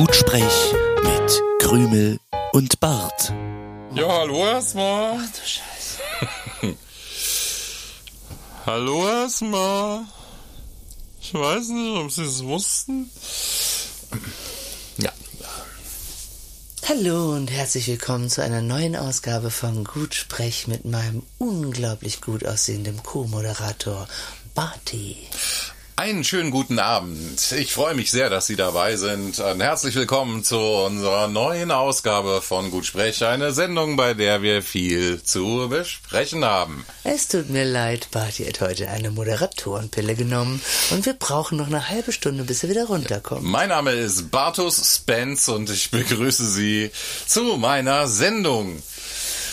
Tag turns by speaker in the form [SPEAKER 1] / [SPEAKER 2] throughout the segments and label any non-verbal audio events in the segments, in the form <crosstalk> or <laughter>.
[SPEAKER 1] Gutsprech mit Krümel und Bart.
[SPEAKER 2] Ja, hallo erstmal.
[SPEAKER 3] Ach du Scheiße. <laughs>
[SPEAKER 2] Hallo erstmal. Ich weiß nicht, ob Sie es wussten.
[SPEAKER 1] Ja.
[SPEAKER 3] Hallo und herzlich willkommen zu einer neuen Ausgabe von Gutsprech mit meinem unglaublich gut aussehenden Co-Moderator Barty.
[SPEAKER 2] Einen schönen guten Abend. Ich freue mich sehr, dass Sie dabei sind. Und herzlich willkommen zu unserer neuen Ausgabe von Gutsprech. Eine Sendung, bei der wir viel zu besprechen haben.
[SPEAKER 3] Es tut mir leid, Barty hat heute eine Moderatorenpille genommen und wir brauchen noch eine halbe Stunde, bis er wieder runterkommt.
[SPEAKER 2] Mein Name ist Bartus Spence und ich begrüße Sie zu meiner Sendung.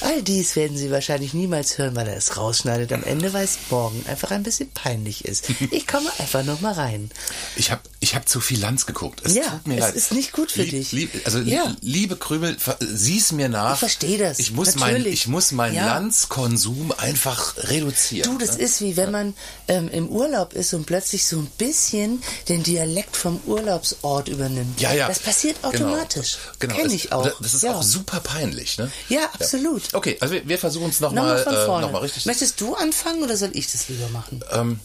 [SPEAKER 3] All dies werden Sie wahrscheinlich niemals hören, weil er es rausschneidet am Ende, weil es morgen einfach ein bisschen peinlich ist. Ich komme einfach noch mal rein.
[SPEAKER 2] Ich habe ich hab zu viel Lanz geguckt. Es
[SPEAKER 3] Ja,
[SPEAKER 2] tut mir
[SPEAKER 3] es
[SPEAKER 2] leid.
[SPEAKER 3] ist nicht gut für
[SPEAKER 2] Lieb-
[SPEAKER 3] dich.
[SPEAKER 2] Lieb, also
[SPEAKER 3] Ja.
[SPEAKER 2] li- liebe Krümel, ver- sieh's mir nach.
[SPEAKER 3] Ich verstehe das,
[SPEAKER 2] Ich muss mein,
[SPEAKER 3] natürlich.
[SPEAKER 2] ich muss meinen
[SPEAKER 3] Ja.
[SPEAKER 2] Lanzkonsum einfach reduzieren.
[SPEAKER 3] Du, das
[SPEAKER 2] ne?
[SPEAKER 3] ist wie wenn man ähm, im Urlaub ist und plötzlich so ein bisschen den Dialekt vom Urlaubsort übernimmt.
[SPEAKER 2] ja, ja.
[SPEAKER 3] Das passiert
[SPEAKER 2] Genau.
[SPEAKER 3] automatisch.
[SPEAKER 2] Genau.
[SPEAKER 3] Kenn
[SPEAKER 2] Es-
[SPEAKER 3] ich auch.
[SPEAKER 2] Das ist
[SPEAKER 3] ja.
[SPEAKER 2] auch super peinlich, ne?
[SPEAKER 3] Ja, absolut.
[SPEAKER 2] Okay, also wir, wir versuchen es
[SPEAKER 3] Nochmal
[SPEAKER 2] nochmal
[SPEAKER 3] von
[SPEAKER 2] äh,
[SPEAKER 3] vorne.
[SPEAKER 2] noch mal richtig.
[SPEAKER 3] Möchtest du anfangen oder soll ich das lieber machen?
[SPEAKER 2] Ähm,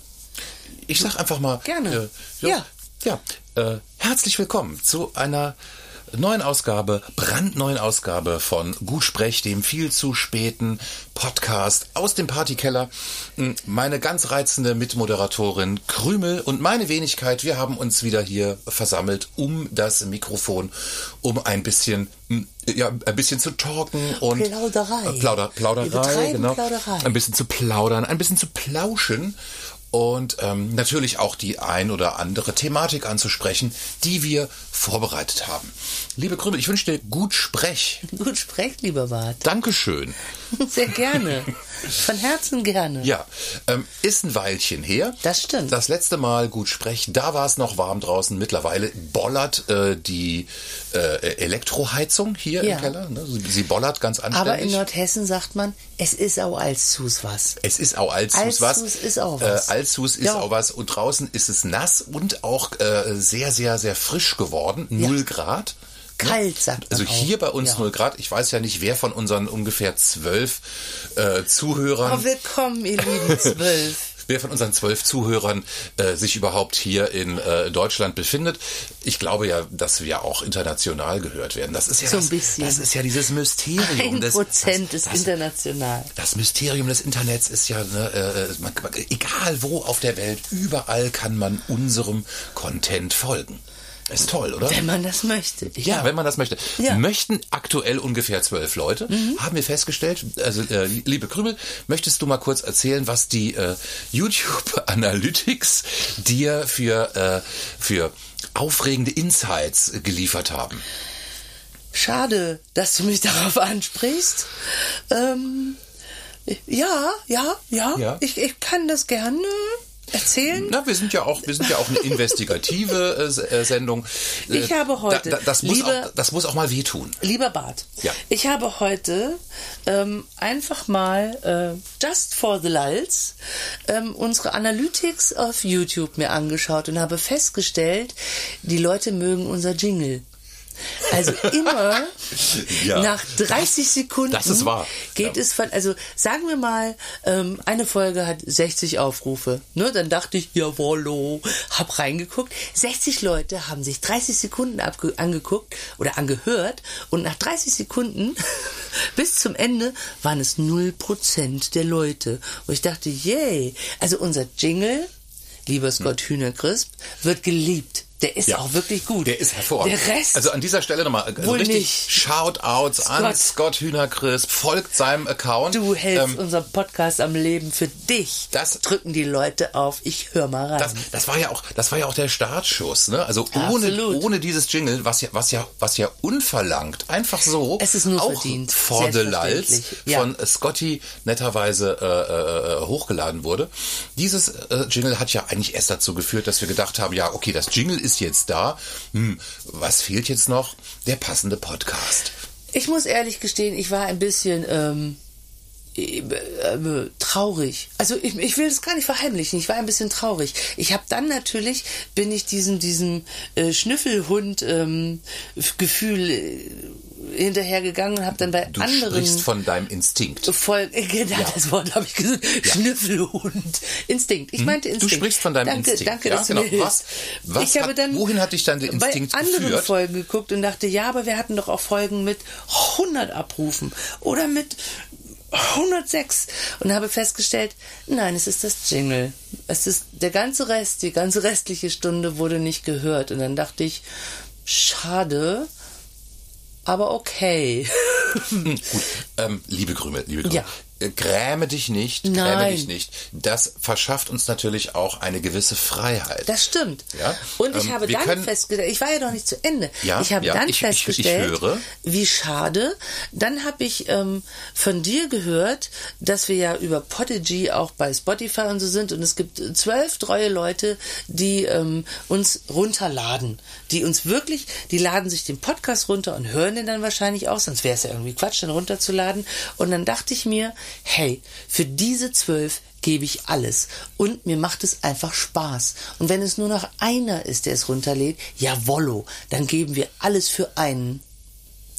[SPEAKER 2] ich sag einfach mal.
[SPEAKER 3] Gerne.
[SPEAKER 2] Äh,
[SPEAKER 3] Ja.
[SPEAKER 2] Ja. Äh, herzlich willkommen zu einer neuen Ausgabe, brandneuen Ausgabe von Gutsprech, dem viel zu späten Podcast aus dem Partykeller. Hm, Meine ganz reizende Mitmoderatorin Krümel und meine Wenigkeit, wir haben uns wieder hier versammelt um das Mikrofon, um ein bisschen, hm, ja, ein bisschen zu talken und
[SPEAKER 3] Plauderei.
[SPEAKER 2] Äh, Plauder, Plauderei, genau.
[SPEAKER 3] Plauderei.
[SPEAKER 2] Ein bisschen zu plaudern, ein bisschen zu plauschen und ähm, natürlich auch die ein oder andere Thematik anzusprechen, die wir vorbereitet haben. Liebe Krümel, ich wünsche dir gut Sprech.
[SPEAKER 3] Gut, sprecht, lieber Bart.
[SPEAKER 2] Dankeschön. <laughs>
[SPEAKER 3] Sehr gerne. Von Herzen gerne.
[SPEAKER 2] Ja, ähm, ist ein Weilchen her.
[SPEAKER 3] Das stimmt.
[SPEAKER 2] Das letzte Mal gut Sprech, da war es noch warm draußen. Mittlerweile bollert äh, die äh, Elektroheizung hier
[SPEAKER 3] Ja.
[SPEAKER 2] im Keller. Ne? Sie, bollert ganz anständig.
[SPEAKER 3] Aber in Nordhessen sagt man, es ist auch Alzus was.
[SPEAKER 2] Es ist auch Alzus was.
[SPEAKER 3] Alzus ist auch was.
[SPEAKER 2] Äh, Alzus ist
[SPEAKER 3] Ja.
[SPEAKER 2] auch was. Und draußen ist es nass und auch äh, sehr, sehr, sehr frisch geworden. Null Grad.
[SPEAKER 3] Kalt, sagt man
[SPEAKER 2] Also
[SPEAKER 3] auch.
[SPEAKER 2] hier bei uns
[SPEAKER 3] Ja.
[SPEAKER 2] null Grad. Ich weiß ja nicht, wer von unseren ungefähr zwölf äh, Zuhörern,
[SPEAKER 3] Oh, willkommen, ihr lieben <laughs> Zwölf.
[SPEAKER 2] wer von unseren zwölf Zuhörern äh, sich überhaupt hier in äh, Deutschland befindet. Ich glaube ja, dass wir auch international gehört werden. Das ist ja
[SPEAKER 3] So ein
[SPEAKER 2] das,
[SPEAKER 3] bisschen.
[SPEAKER 2] das ist ja dieses Mysterium.
[SPEAKER 3] Ein
[SPEAKER 2] des-
[SPEAKER 3] Prozent ist
[SPEAKER 2] das,
[SPEAKER 3] international.
[SPEAKER 2] das Mysterium des Internets ist ja, ne, äh, man, egal wo auf der Welt, überall kann man unserem Content folgen. Ist toll, oder?
[SPEAKER 3] Wenn man das möchte.
[SPEAKER 2] Ja, wenn man das möchte.
[SPEAKER 3] Ja. Mhm.
[SPEAKER 2] Möchten aktuell ungefähr zwölf Leute, haben wir festgestellt. Also, äh, liebe Krümel, möchtest du mal kurz erzählen, was die äh, YouTube <laughs> Analytics dir für, äh, für aufregende Insights geliefert haben?
[SPEAKER 3] Schade, dass du mich <laughs> darauf ansprichst. Ähm, ja, ja, ja,
[SPEAKER 2] Ja.
[SPEAKER 3] Ich, ich kann das gerne erzählen.
[SPEAKER 2] Na, wir sind ja auch, wir sind ja auch eine investigative äh, äh, Sendung. Äh,
[SPEAKER 3] Ich habe heute,
[SPEAKER 2] da, da, das, muss
[SPEAKER 3] liebe-
[SPEAKER 2] auch, das muss auch mal wehtun.
[SPEAKER 3] Lieber Bart,
[SPEAKER 2] Ja.
[SPEAKER 3] ich habe heute ähm, einfach mal äh, just for the lulz ähm, unsere Analytics auf YouTube mir angeschaut und habe festgestellt, die Leute mögen unser Jingle. Also immer <laughs>
[SPEAKER 2] Ja.
[SPEAKER 3] nach 30 Sekunden
[SPEAKER 2] das ist wahr.
[SPEAKER 3] geht
[SPEAKER 2] Ja.
[SPEAKER 3] es von, also sagen wir mal, ähm, eine Folge hat 60 Aufrufe. Ne? Dann dachte ich, jawollo, hab reingeguckt. 60 Leute haben sich 30 Sekunden angeguckt oder angehört und nach 30 Sekunden <laughs> bis zum Ende waren es 0% der Leute. Und ich dachte, yay, also unser Jingle, lieber Scott Hühnercrisp, wird geliebt. Der ist.
[SPEAKER 2] Ja.
[SPEAKER 3] auch wirklich gut.
[SPEAKER 2] Der ist hervorragend.
[SPEAKER 3] Der Rest
[SPEAKER 2] Also an dieser Stelle nochmal also
[SPEAKER 3] Wohl
[SPEAKER 2] richtig
[SPEAKER 3] nicht.
[SPEAKER 2] Shoutouts an
[SPEAKER 3] Scott.
[SPEAKER 2] Scott Hühnercrisp. Folgt seinem Account.
[SPEAKER 3] Du hältst
[SPEAKER 2] Ähm,
[SPEAKER 3] unseren Podcast am Leben für dich.
[SPEAKER 2] das-
[SPEAKER 3] drücken die Leute auf. Ich hör mal rein.
[SPEAKER 2] das, das war ja auch, das war ja auch der Startschuss, ne? Also ohne,
[SPEAKER 3] Absolut.
[SPEAKER 2] ohne dieses Jingle, was ja, was ja, was ja unverlangt, einfach so,
[SPEAKER 3] Es ist nur
[SPEAKER 2] auch
[SPEAKER 3] verdient.
[SPEAKER 2] for the
[SPEAKER 3] Selbstverständlich. Ja.
[SPEAKER 2] von Scotty netterweise äh, äh, hochgeladen wurde. Dieses äh, Jingle hat ja eigentlich erst dazu geführt, dass wir gedacht haben, ja, okay, das Jingle ist jetzt da. Hm, was fehlt jetzt noch? Der passende Podcast.
[SPEAKER 3] ich muss ehrlich gestehen, ich war ein bisschen ähm, äh, äh, traurig. Also ich, ich will es gar nicht verheimlichen. Ich war ein bisschen traurig. Ich habe dann natürlich bin ich diesem diesem äh, Schnüffelhund ähm, Gefühl äh, hinterhergegangen und habe dann bei
[SPEAKER 2] Du
[SPEAKER 3] anderen
[SPEAKER 2] sprichst von deinem Instinkt.
[SPEAKER 3] voll <laughs> genau das Wort habe ich gesagt Schnüffelhund Instinkt ich meinte
[SPEAKER 2] Du
[SPEAKER 3] Instinkt
[SPEAKER 2] sprichst von deinem
[SPEAKER 3] danke,
[SPEAKER 2] Instinkt.
[SPEAKER 3] danke
[SPEAKER 2] Ja,
[SPEAKER 3] dass du
[SPEAKER 2] genau.
[SPEAKER 3] mir.
[SPEAKER 2] Was- was
[SPEAKER 3] ich habe
[SPEAKER 2] hat-
[SPEAKER 3] dann
[SPEAKER 2] wohin hat dich der Instinkt
[SPEAKER 3] bei anderen
[SPEAKER 2] geführt?
[SPEAKER 3] Folgen geguckt und dachte ja aber wir hatten doch auch Folgen mit 100 Abrufen oder mit 106 und habe festgestellt, nein, es ist das Jingle. Es ist der ganze Rest, die ganze restliche Stunde wurde nicht gehört und dann dachte ich, schade, aber okay.
[SPEAKER 2] Gut, ähm, liebe Krümel, liebe Krümel.
[SPEAKER 3] Ja.
[SPEAKER 2] Gräme dich nicht, gräme
[SPEAKER 3] Nein.
[SPEAKER 2] dich nicht. Das verschafft uns natürlich auch eine gewisse Freiheit.
[SPEAKER 3] Das stimmt.
[SPEAKER 2] Ja,
[SPEAKER 3] Und ich
[SPEAKER 2] ähm,
[SPEAKER 3] habe dann
[SPEAKER 2] können-
[SPEAKER 3] festgestellt, ich war ja noch nicht zu Ende.
[SPEAKER 2] Ja,
[SPEAKER 3] ich habe
[SPEAKER 2] ja,
[SPEAKER 3] dann
[SPEAKER 2] ich- ich- ich
[SPEAKER 3] festgestellt,
[SPEAKER 2] höre.
[SPEAKER 3] wie schade. Dann habe ich ähm, von dir gehört, dass wir ja über Podigy auch bei Spotify und so sind und es gibt zwölf treue Leute, die ähm, uns runterladen, die uns wirklich, die laden sich den Podcast runter und hören den dann wahrscheinlich auch, sonst wäre es ja irgendwie Quatsch, den runterzuladen. Und dann dachte ich mir, hey, für diese zwölf gebe ich alles. Und mir macht es einfach Spaß. Und wenn es nur noch einer ist, der es runterlädt, jawollo, dann geben wir alles für einen.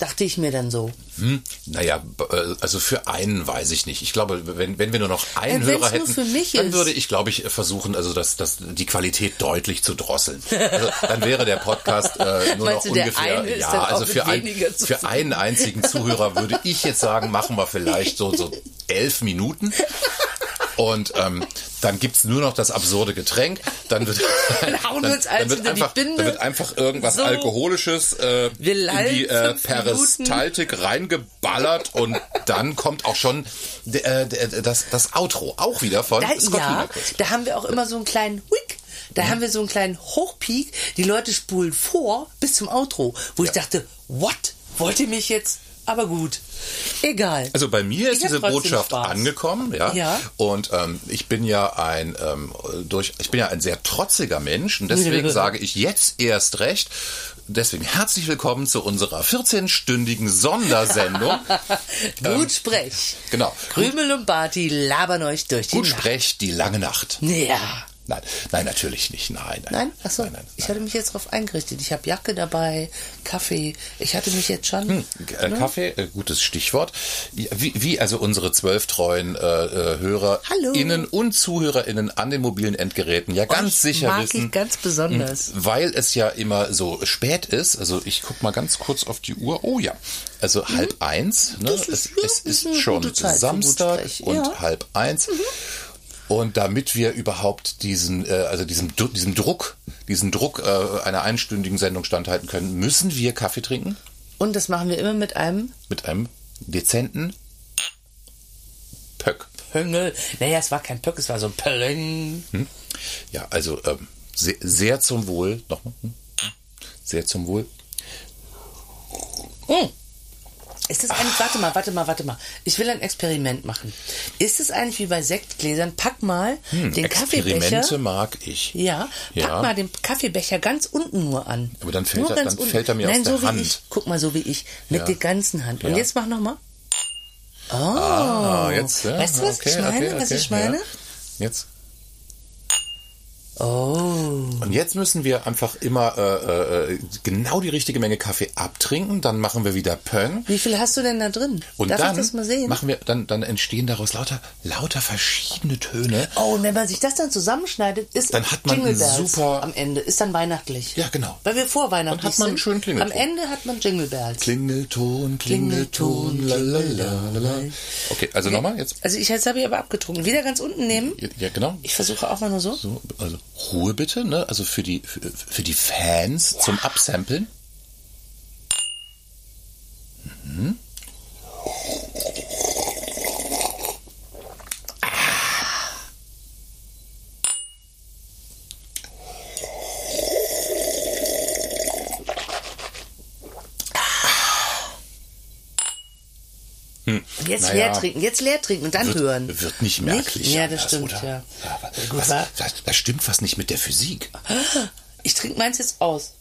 [SPEAKER 3] Dachte ich mir dann so.
[SPEAKER 2] Hm, naja, äh, also für einen weiß ich nicht. Ich glaube, wenn, wenn wir nur noch einen
[SPEAKER 3] wenn's
[SPEAKER 2] Hörer hätten,
[SPEAKER 3] für mich
[SPEAKER 2] dann
[SPEAKER 3] ist.
[SPEAKER 2] würde ich, glaube ich, versuchen, also das, das, die Qualität deutlich zu drosseln. Also, dann wäre der Podcast äh, nur
[SPEAKER 3] Meinst
[SPEAKER 2] noch
[SPEAKER 3] du,
[SPEAKER 2] ungefähr, ja, also für, ein, für einen einzigen Zuhörer würde ich jetzt sagen, machen wir vielleicht so, so <laughs> elf Minuten. Und ähm, dann gibt's nur noch das absurde Getränk. Dann wird, <laughs>
[SPEAKER 3] Dann wir uns eins
[SPEAKER 2] wird einfach, dann wird einfach irgendwas
[SPEAKER 3] So.
[SPEAKER 2] Alkoholisches äh, in die äh. Peristaltik reingeballert und dann kommt auch schon der, der, das, das Outro. Auch wieder von
[SPEAKER 3] Da,
[SPEAKER 2] Scott
[SPEAKER 3] ja, da haben wir auch immer so einen kleinen Wick. Da haben wir so einen kleinen Hochpeak. Die Leute spulen vor bis zum Outro, wo ich dachte, what? Wollt ihr mich jetzt? Aber gut. Egal.
[SPEAKER 2] Also bei mir ist diese Botschaft
[SPEAKER 3] Spaß.
[SPEAKER 2] angekommen, ja.
[SPEAKER 3] Ja.
[SPEAKER 2] Und ähm, ich bin ja ein ähm, durch, ich bin ja ein sehr trotziger Mensch und deswegen sage ich jetzt erst recht. Deswegen herzlich willkommen zu unserer 14-stündigen Sondersendung. <laughs>
[SPEAKER 3] gut sprech.
[SPEAKER 2] genau.
[SPEAKER 3] Krümel und Barty labern euch durch die
[SPEAKER 2] Gut
[SPEAKER 3] Nacht.
[SPEAKER 2] sprech die lange Nacht.
[SPEAKER 3] Ja.
[SPEAKER 2] Nein, nein, natürlich nicht. Nein, nein.
[SPEAKER 3] Nein? Achso,
[SPEAKER 2] Nein, nein,
[SPEAKER 3] ich hatte mich jetzt darauf eingerichtet. Ich habe Jacke dabei, Kaffee. Ich hatte mich jetzt schon...
[SPEAKER 2] Hm, Äh, Kaffee, äh, gutes Stichwort. Wie, wie also unsere zwölf treuen äh, äh, HörerInnen und ZuhörerInnen an den mobilen Endgeräten ja ganz
[SPEAKER 3] Euch
[SPEAKER 2] sicher
[SPEAKER 3] mag
[SPEAKER 2] wissen,
[SPEAKER 3] ich ganz besonders.
[SPEAKER 2] weil es ja immer so spät ist. Also ich guck mal ganz kurz auf die Uhr. Oh ja, also halb eins. Ne?
[SPEAKER 3] Mhm. Das ist-
[SPEAKER 2] es,
[SPEAKER 3] ja,
[SPEAKER 2] es
[SPEAKER 3] ist
[SPEAKER 2] ist schon Samstag und
[SPEAKER 3] Ja. Mhm.
[SPEAKER 2] halb eins. Und damit wir überhaupt diesen, äh, also diesem, diesem Druck, diesen Druck äh, einer einstündigen Sendung standhalten können, müssen wir Kaffee trinken
[SPEAKER 3] Und das machen wir immer mit einem
[SPEAKER 2] mit einem dezenten Pöck.
[SPEAKER 3] Pöngel. Naja, es war kein Pöck, es war so ein Pölleng.
[SPEAKER 2] Ja, also ähm, sehr, sehr zum Wohl. Nochmal. Hm? Sehr zum Wohl.
[SPEAKER 3] Hm. Ist das eigentlich, warte mal, warte mal, warte mal. Ich will ein Experiment machen. Ist es eigentlich wie bei Sektgläsern? Pack mal den Kaffeebecher.
[SPEAKER 2] Hm, Experimente mag ich.
[SPEAKER 3] Ja, pack
[SPEAKER 2] Ja.
[SPEAKER 3] mal den Kaffeebecher ganz unten nur an.
[SPEAKER 2] Aber dann fällt
[SPEAKER 3] nur
[SPEAKER 2] er- dann
[SPEAKER 3] unten.
[SPEAKER 2] fällt er mir
[SPEAKER 3] Nein,
[SPEAKER 2] aus der
[SPEAKER 3] so wie
[SPEAKER 2] Hand.
[SPEAKER 3] ich. Guck mal, so wie ich. Mit
[SPEAKER 2] Ja.
[SPEAKER 3] der ganzen Hand. Und
[SPEAKER 2] Ja.
[SPEAKER 3] jetzt mach noch mal. Oh.
[SPEAKER 2] Ah, jetzt. Ja,
[SPEAKER 3] weißt du, was
[SPEAKER 2] okay,
[SPEAKER 3] ich meine?
[SPEAKER 2] okay,
[SPEAKER 3] was
[SPEAKER 2] okay,
[SPEAKER 3] ich meine?
[SPEAKER 2] Jetzt.
[SPEAKER 3] Oh.
[SPEAKER 2] Und jetzt müssen wir einfach immer äh, äh, genau die richtige Menge Kaffee abtrinken. Dann machen wir wieder Pöng.
[SPEAKER 3] Wie viel hast du denn da drin?
[SPEAKER 2] Und
[SPEAKER 3] Darf
[SPEAKER 2] dann
[SPEAKER 3] ich das mal sehen?
[SPEAKER 2] machen wir, dann, dann entstehen daraus lauter, lauter verschiedene Töne.
[SPEAKER 3] Oh, und wenn man sich das dann zusammenschneidet, ist
[SPEAKER 2] Dann hat man
[SPEAKER 3] Jingle Bells
[SPEAKER 2] super-
[SPEAKER 3] am Ende. Ist dann weihnachtlich.
[SPEAKER 2] Ja, genau.
[SPEAKER 3] Weil wir vorweihnachtlich
[SPEAKER 2] Dann hat man einen schönen Klingelton.
[SPEAKER 3] Am Ende hat man Jingle Bells.
[SPEAKER 2] Klingelton, Klingelton, lalalala. Okay, also nochmal jetzt.
[SPEAKER 3] Also ich jetzt habe ich aber abgetrunken. Wieder ganz unten nehmen.
[SPEAKER 2] Ja, genau.
[SPEAKER 3] Ich versuche auch mal nur so.
[SPEAKER 2] So, also Ruhe bitte, ne? Also für die für, für die Fans zum Absamplen.
[SPEAKER 3] Jetzt
[SPEAKER 2] Naja.
[SPEAKER 3] leer trinken, jetzt leer trinken und dann
[SPEAKER 2] Wird,
[SPEAKER 3] hören.
[SPEAKER 2] wird nicht merklich.
[SPEAKER 3] Ja, das
[SPEAKER 2] anders,
[SPEAKER 3] stimmt,
[SPEAKER 2] oder?
[SPEAKER 3] ja.
[SPEAKER 2] was,
[SPEAKER 3] wa?
[SPEAKER 2] da, da stimmt was nicht mit der Physik.
[SPEAKER 3] Ich trinke meins jetzt aus.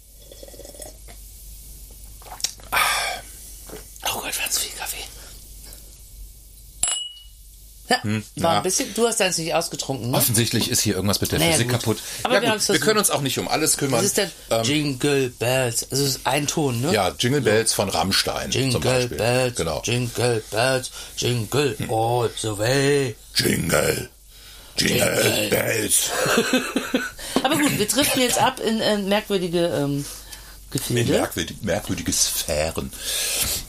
[SPEAKER 3] War. Na, war
[SPEAKER 2] Hm, ja.
[SPEAKER 3] ein bisschen, du hast deins nicht ausgetrunken, ne?
[SPEAKER 2] Offensichtlich ist hier irgendwas mit der
[SPEAKER 3] Naja,
[SPEAKER 2] Physik
[SPEAKER 3] gut.
[SPEAKER 2] kaputt.
[SPEAKER 3] Aber
[SPEAKER 2] ja,
[SPEAKER 3] wir
[SPEAKER 2] gut, wir können uns auch nicht um alles kümmern.
[SPEAKER 3] Das ist der
[SPEAKER 2] ähm,
[SPEAKER 3] Jingle Bells. Also es ist ein Ton, ne?
[SPEAKER 2] ja, Jingle Bells von Rammstein
[SPEAKER 3] Jingle. Bells,
[SPEAKER 2] Genau.
[SPEAKER 3] Jingle Bells, Jingle all the way.
[SPEAKER 2] Jingle. Jingle Bells. <laughs>
[SPEAKER 3] Aber gut, wir driften jetzt ab in äh, merkwürdige ähm, Gefilde.
[SPEAKER 2] merkwürdig, merkwürdige Sphären.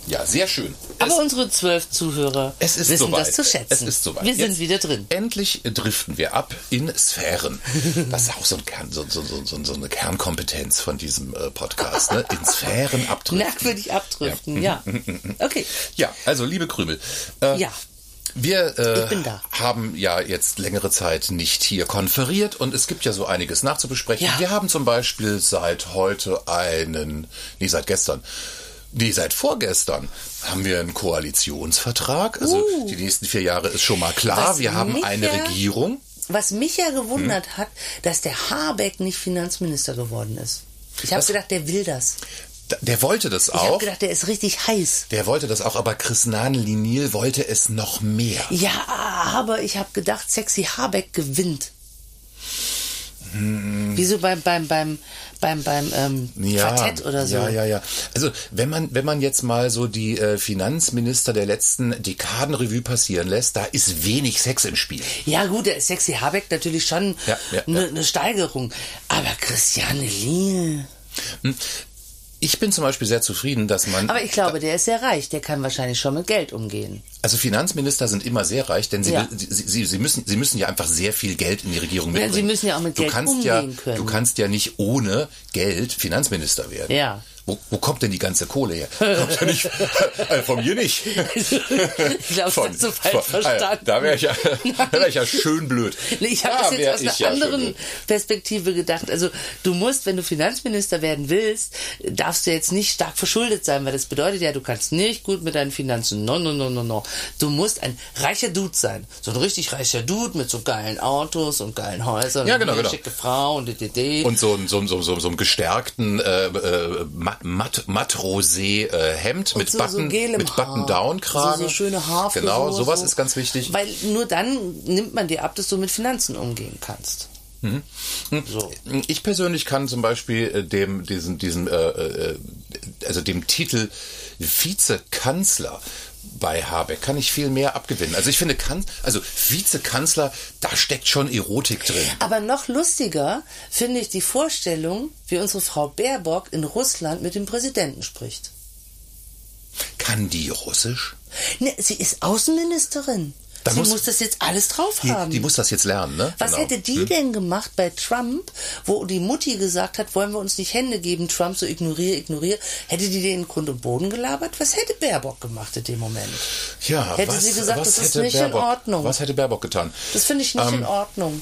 [SPEAKER 2] Ja, sehr schön.
[SPEAKER 3] Aber unsere zwölf Zuhörer
[SPEAKER 2] Es ist
[SPEAKER 3] wissen
[SPEAKER 2] soweit.
[SPEAKER 3] das zu schätzen.
[SPEAKER 2] Es ist soweit.
[SPEAKER 3] Wir sind
[SPEAKER 2] Jetzt
[SPEAKER 3] wieder drin.
[SPEAKER 2] Endlich driften wir ab in Sphären. <laughs> Das ist auch so, ein Kern, so, so, so, eine Kernkompetenz von diesem äh, Podcast. Ne? In Sphären abdriften.
[SPEAKER 3] Merkwürdig abdriften, ja. Okay. <laughs>
[SPEAKER 2] Ja, also liebe Krümel. Äh,
[SPEAKER 3] Ja.
[SPEAKER 2] Wir äh, haben ja jetzt längere Zeit nicht hier konferiert und es gibt ja so einiges nachzubesprechen.
[SPEAKER 3] Ja.
[SPEAKER 2] Wir haben zum Beispiel seit heute einen, nee, seit gestern, nee, seit vorgestern haben wir einen Koalitionsvertrag. Also die nächsten vier Jahre ist schon mal klar.
[SPEAKER 3] Uh. Was
[SPEAKER 2] wir haben eine
[SPEAKER 3] ja-
[SPEAKER 2] Regierung.
[SPEAKER 3] Was mich ja gewundert
[SPEAKER 2] Hm?
[SPEAKER 3] hat, dass der Habeck nicht Finanzminister geworden ist. Ich habe gedacht, der will das.
[SPEAKER 2] Der wollte das
[SPEAKER 3] Ich habe
[SPEAKER 2] auch.
[SPEAKER 3] gedacht, der ist richtig heiß.
[SPEAKER 2] Der wollte das auch, aber Chris Linil wollte es noch mehr.
[SPEAKER 3] Ja, aber ich habe gedacht, Sexy Habeck gewinnt. Wieso beim beim beim beim beim ähm, Quartett oder so?
[SPEAKER 2] Ja, ja, ja. Also wenn man wenn man jetzt mal so die äh, Finanzminister der letzten Dekadenrevue passieren lässt, da ist wenig Sex im Spiel.
[SPEAKER 3] Ja, gut, der Sexy Habeck natürlich schon
[SPEAKER 2] Ja, ja,
[SPEAKER 3] eine
[SPEAKER 2] ja.
[SPEAKER 3] ne Steigerung. Aber Christiane Liel.
[SPEAKER 2] Ich bin zum Beispiel sehr zufrieden, dass man.
[SPEAKER 3] Aber ich glaube, der ist sehr reich. Der kann wahrscheinlich schon mit Geld umgehen.
[SPEAKER 2] also Finanzminister sind immer sehr reich, denn sie,
[SPEAKER 3] Ja.
[SPEAKER 2] sie, sie, sie müssen sie müssen ja einfach sehr viel Geld in die Regierung
[SPEAKER 3] Ja,
[SPEAKER 2] mitbringen.
[SPEAKER 3] sie müssen ja auch mit
[SPEAKER 2] du
[SPEAKER 3] Geld
[SPEAKER 2] kannst ja,
[SPEAKER 3] umgehen können.
[SPEAKER 2] Du kannst ja nicht ohne Geld Finanzminister werden.
[SPEAKER 3] Ja.
[SPEAKER 2] Wo, wo kommt denn die ganze Kohle her? Kommt ja nicht <laughs> äh, von mir nicht.
[SPEAKER 3] ich glaube, das hast du falsch
[SPEAKER 2] von-
[SPEAKER 3] verstanden.
[SPEAKER 2] Da wäre ich, ja, <laughs> wär ich ja schön blöd.
[SPEAKER 3] Nee, ich habe
[SPEAKER 2] Da
[SPEAKER 3] das jetzt aus einer
[SPEAKER 2] ja
[SPEAKER 3] anderen. Perspektive gedacht. Also du musst, wenn du Finanzminister werden willst, darfst du jetzt nicht stark verschuldet sein, weil das bedeutet ja, du kannst nicht gut mit deinen Finanzen. No, no, no, no, no. Du musst ein reicher Dude sein. So ein richtig reicher Dude mit so geilen Autos und geilen Häusern.
[SPEAKER 2] Ja,
[SPEAKER 3] und
[SPEAKER 2] genau,
[SPEAKER 3] eine
[SPEAKER 2] genau.
[SPEAKER 3] schicke Frau und dd.
[SPEAKER 2] Und so, ein- so, ein- so, so, so einem gestärkten äh, äh, matt, matt, matt rosé äh, Hemd mit
[SPEAKER 3] so,
[SPEAKER 2] Button,
[SPEAKER 3] so
[SPEAKER 2] mit Button. Down Kragen.
[SPEAKER 3] So, so schöne Haarfrisur.
[SPEAKER 2] Genau, sowas
[SPEAKER 3] so.
[SPEAKER 2] ist ganz wichtig.
[SPEAKER 3] Weil nur dann nimmt man dir ab, dass du mit Finanzen umgehen kannst. So.
[SPEAKER 2] Ich persönlich kann zum Beispiel äh, dem diesen diesen äh, äh, also dem Titel Vizekanzler bei Habeck kann ich viel mehr abgewinnen. Also ich finde kan also Vizekanzler, da steckt schon Erotik drin.
[SPEAKER 3] Aber noch lustiger finde ich die Vorstellung, wie unsere Frau Baerbock in Russland mit dem Präsidenten spricht.
[SPEAKER 2] Kann die Russisch?
[SPEAKER 3] Ne, sie ist Außenministerin.
[SPEAKER 2] Da
[SPEAKER 3] sie
[SPEAKER 2] muss-
[SPEAKER 3] muss, das jetzt alles drauf
[SPEAKER 2] Die,
[SPEAKER 3] haben.
[SPEAKER 2] die muss das jetzt lernen, ne?
[SPEAKER 3] Was
[SPEAKER 2] Genau.
[SPEAKER 3] hätte die denn gemacht bei Trump, wo die Mutti gesagt hat, wollen wir uns nicht Hände geben, Trump so ignoriere, ignoriere? Hätte die den in Grund und Boden gelabert? Was hätte Baerbock gemacht in dem Moment?
[SPEAKER 2] Ja,
[SPEAKER 3] Hätte
[SPEAKER 2] was,
[SPEAKER 3] sie gesagt,
[SPEAKER 2] was
[SPEAKER 3] das ist nicht in
[SPEAKER 2] Baerbock,
[SPEAKER 3] Ordnung.
[SPEAKER 2] Was hätte Baerbock getan?
[SPEAKER 3] Das finde ich nicht
[SPEAKER 2] Ähm,
[SPEAKER 3] in Ordnung.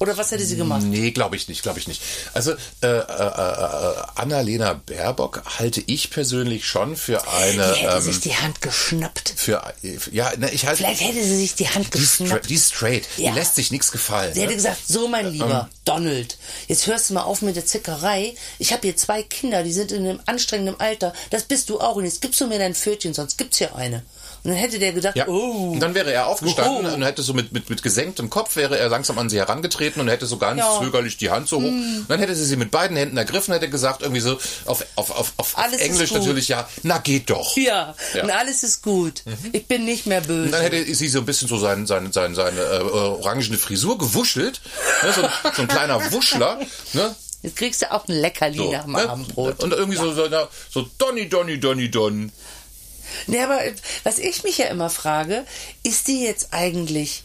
[SPEAKER 3] Oder was hätte sie gemacht?
[SPEAKER 2] Nee, glaube ich nicht, glaube ich nicht. Also äh, äh, äh, Annalena Baerbock halte ich persönlich schon für eine
[SPEAKER 3] Die hätte
[SPEAKER 2] ähm,
[SPEAKER 3] sich die Hand geschnappt.
[SPEAKER 2] für ja, ne, ich halte
[SPEAKER 3] Vielleicht hätte sie sich die Hand
[SPEAKER 2] die, stra
[SPEAKER 3] geschnappt.
[SPEAKER 2] die straight,
[SPEAKER 3] Ja.
[SPEAKER 2] die lässt sich nichts gefallen.
[SPEAKER 3] Sie hätte
[SPEAKER 2] ne?
[SPEAKER 3] gesagt, so mein Lieber,
[SPEAKER 2] Ähm.
[SPEAKER 3] Donald, jetzt hörst du mal auf mit der Zickerei. Ich habe hier zwei Kinder, die sind in einem anstrengenden Alter. Das bist du auch. Und jetzt gibst du mir dein Pfötchen, sonst gibt's hier eine. Und dann hätte der gedacht,
[SPEAKER 2] Ja.
[SPEAKER 3] oh.
[SPEAKER 2] Und dann wäre er aufgestanden
[SPEAKER 3] Oh.
[SPEAKER 2] und hätte so mit, mit, mit gesenktem Kopf wäre er langsam an sie herangetreten und hätte so ganz
[SPEAKER 3] Ja.
[SPEAKER 2] Zögerlich die Hand so hoch. Und dann hätte sie sie mit beiden Händen ergriffen, hätte gesagt irgendwie so auf, auf, auf, auf
[SPEAKER 3] Alles
[SPEAKER 2] Englisch natürlich ja, na geht doch.
[SPEAKER 3] Ja,
[SPEAKER 2] Ja.
[SPEAKER 3] und alles ist gut. Ich bin nicht mehr böse.
[SPEAKER 2] Und dann hätte sie so ein bisschen so sein, sein, sein, seine äh, orangene Frisur gewuschelt. Ne, so, ein- so ein kleiner Wuschler. Ne,
[SPEAKER 3] Jetzt kriegst du auch ein Leckerli
[SPEAKER 2] so,
[SPEAKER 3] nach dem
[SPEAKER 2] ne?
[SPEAKER 3] Abendbrot.
[SPEAKER 2] Und irgendwie so, so, na, so Donny, Donny, Donny, Don.
[SPEAKER 3] Nee, aber was ich mich ja immer frage, ist die jetzt eigentlich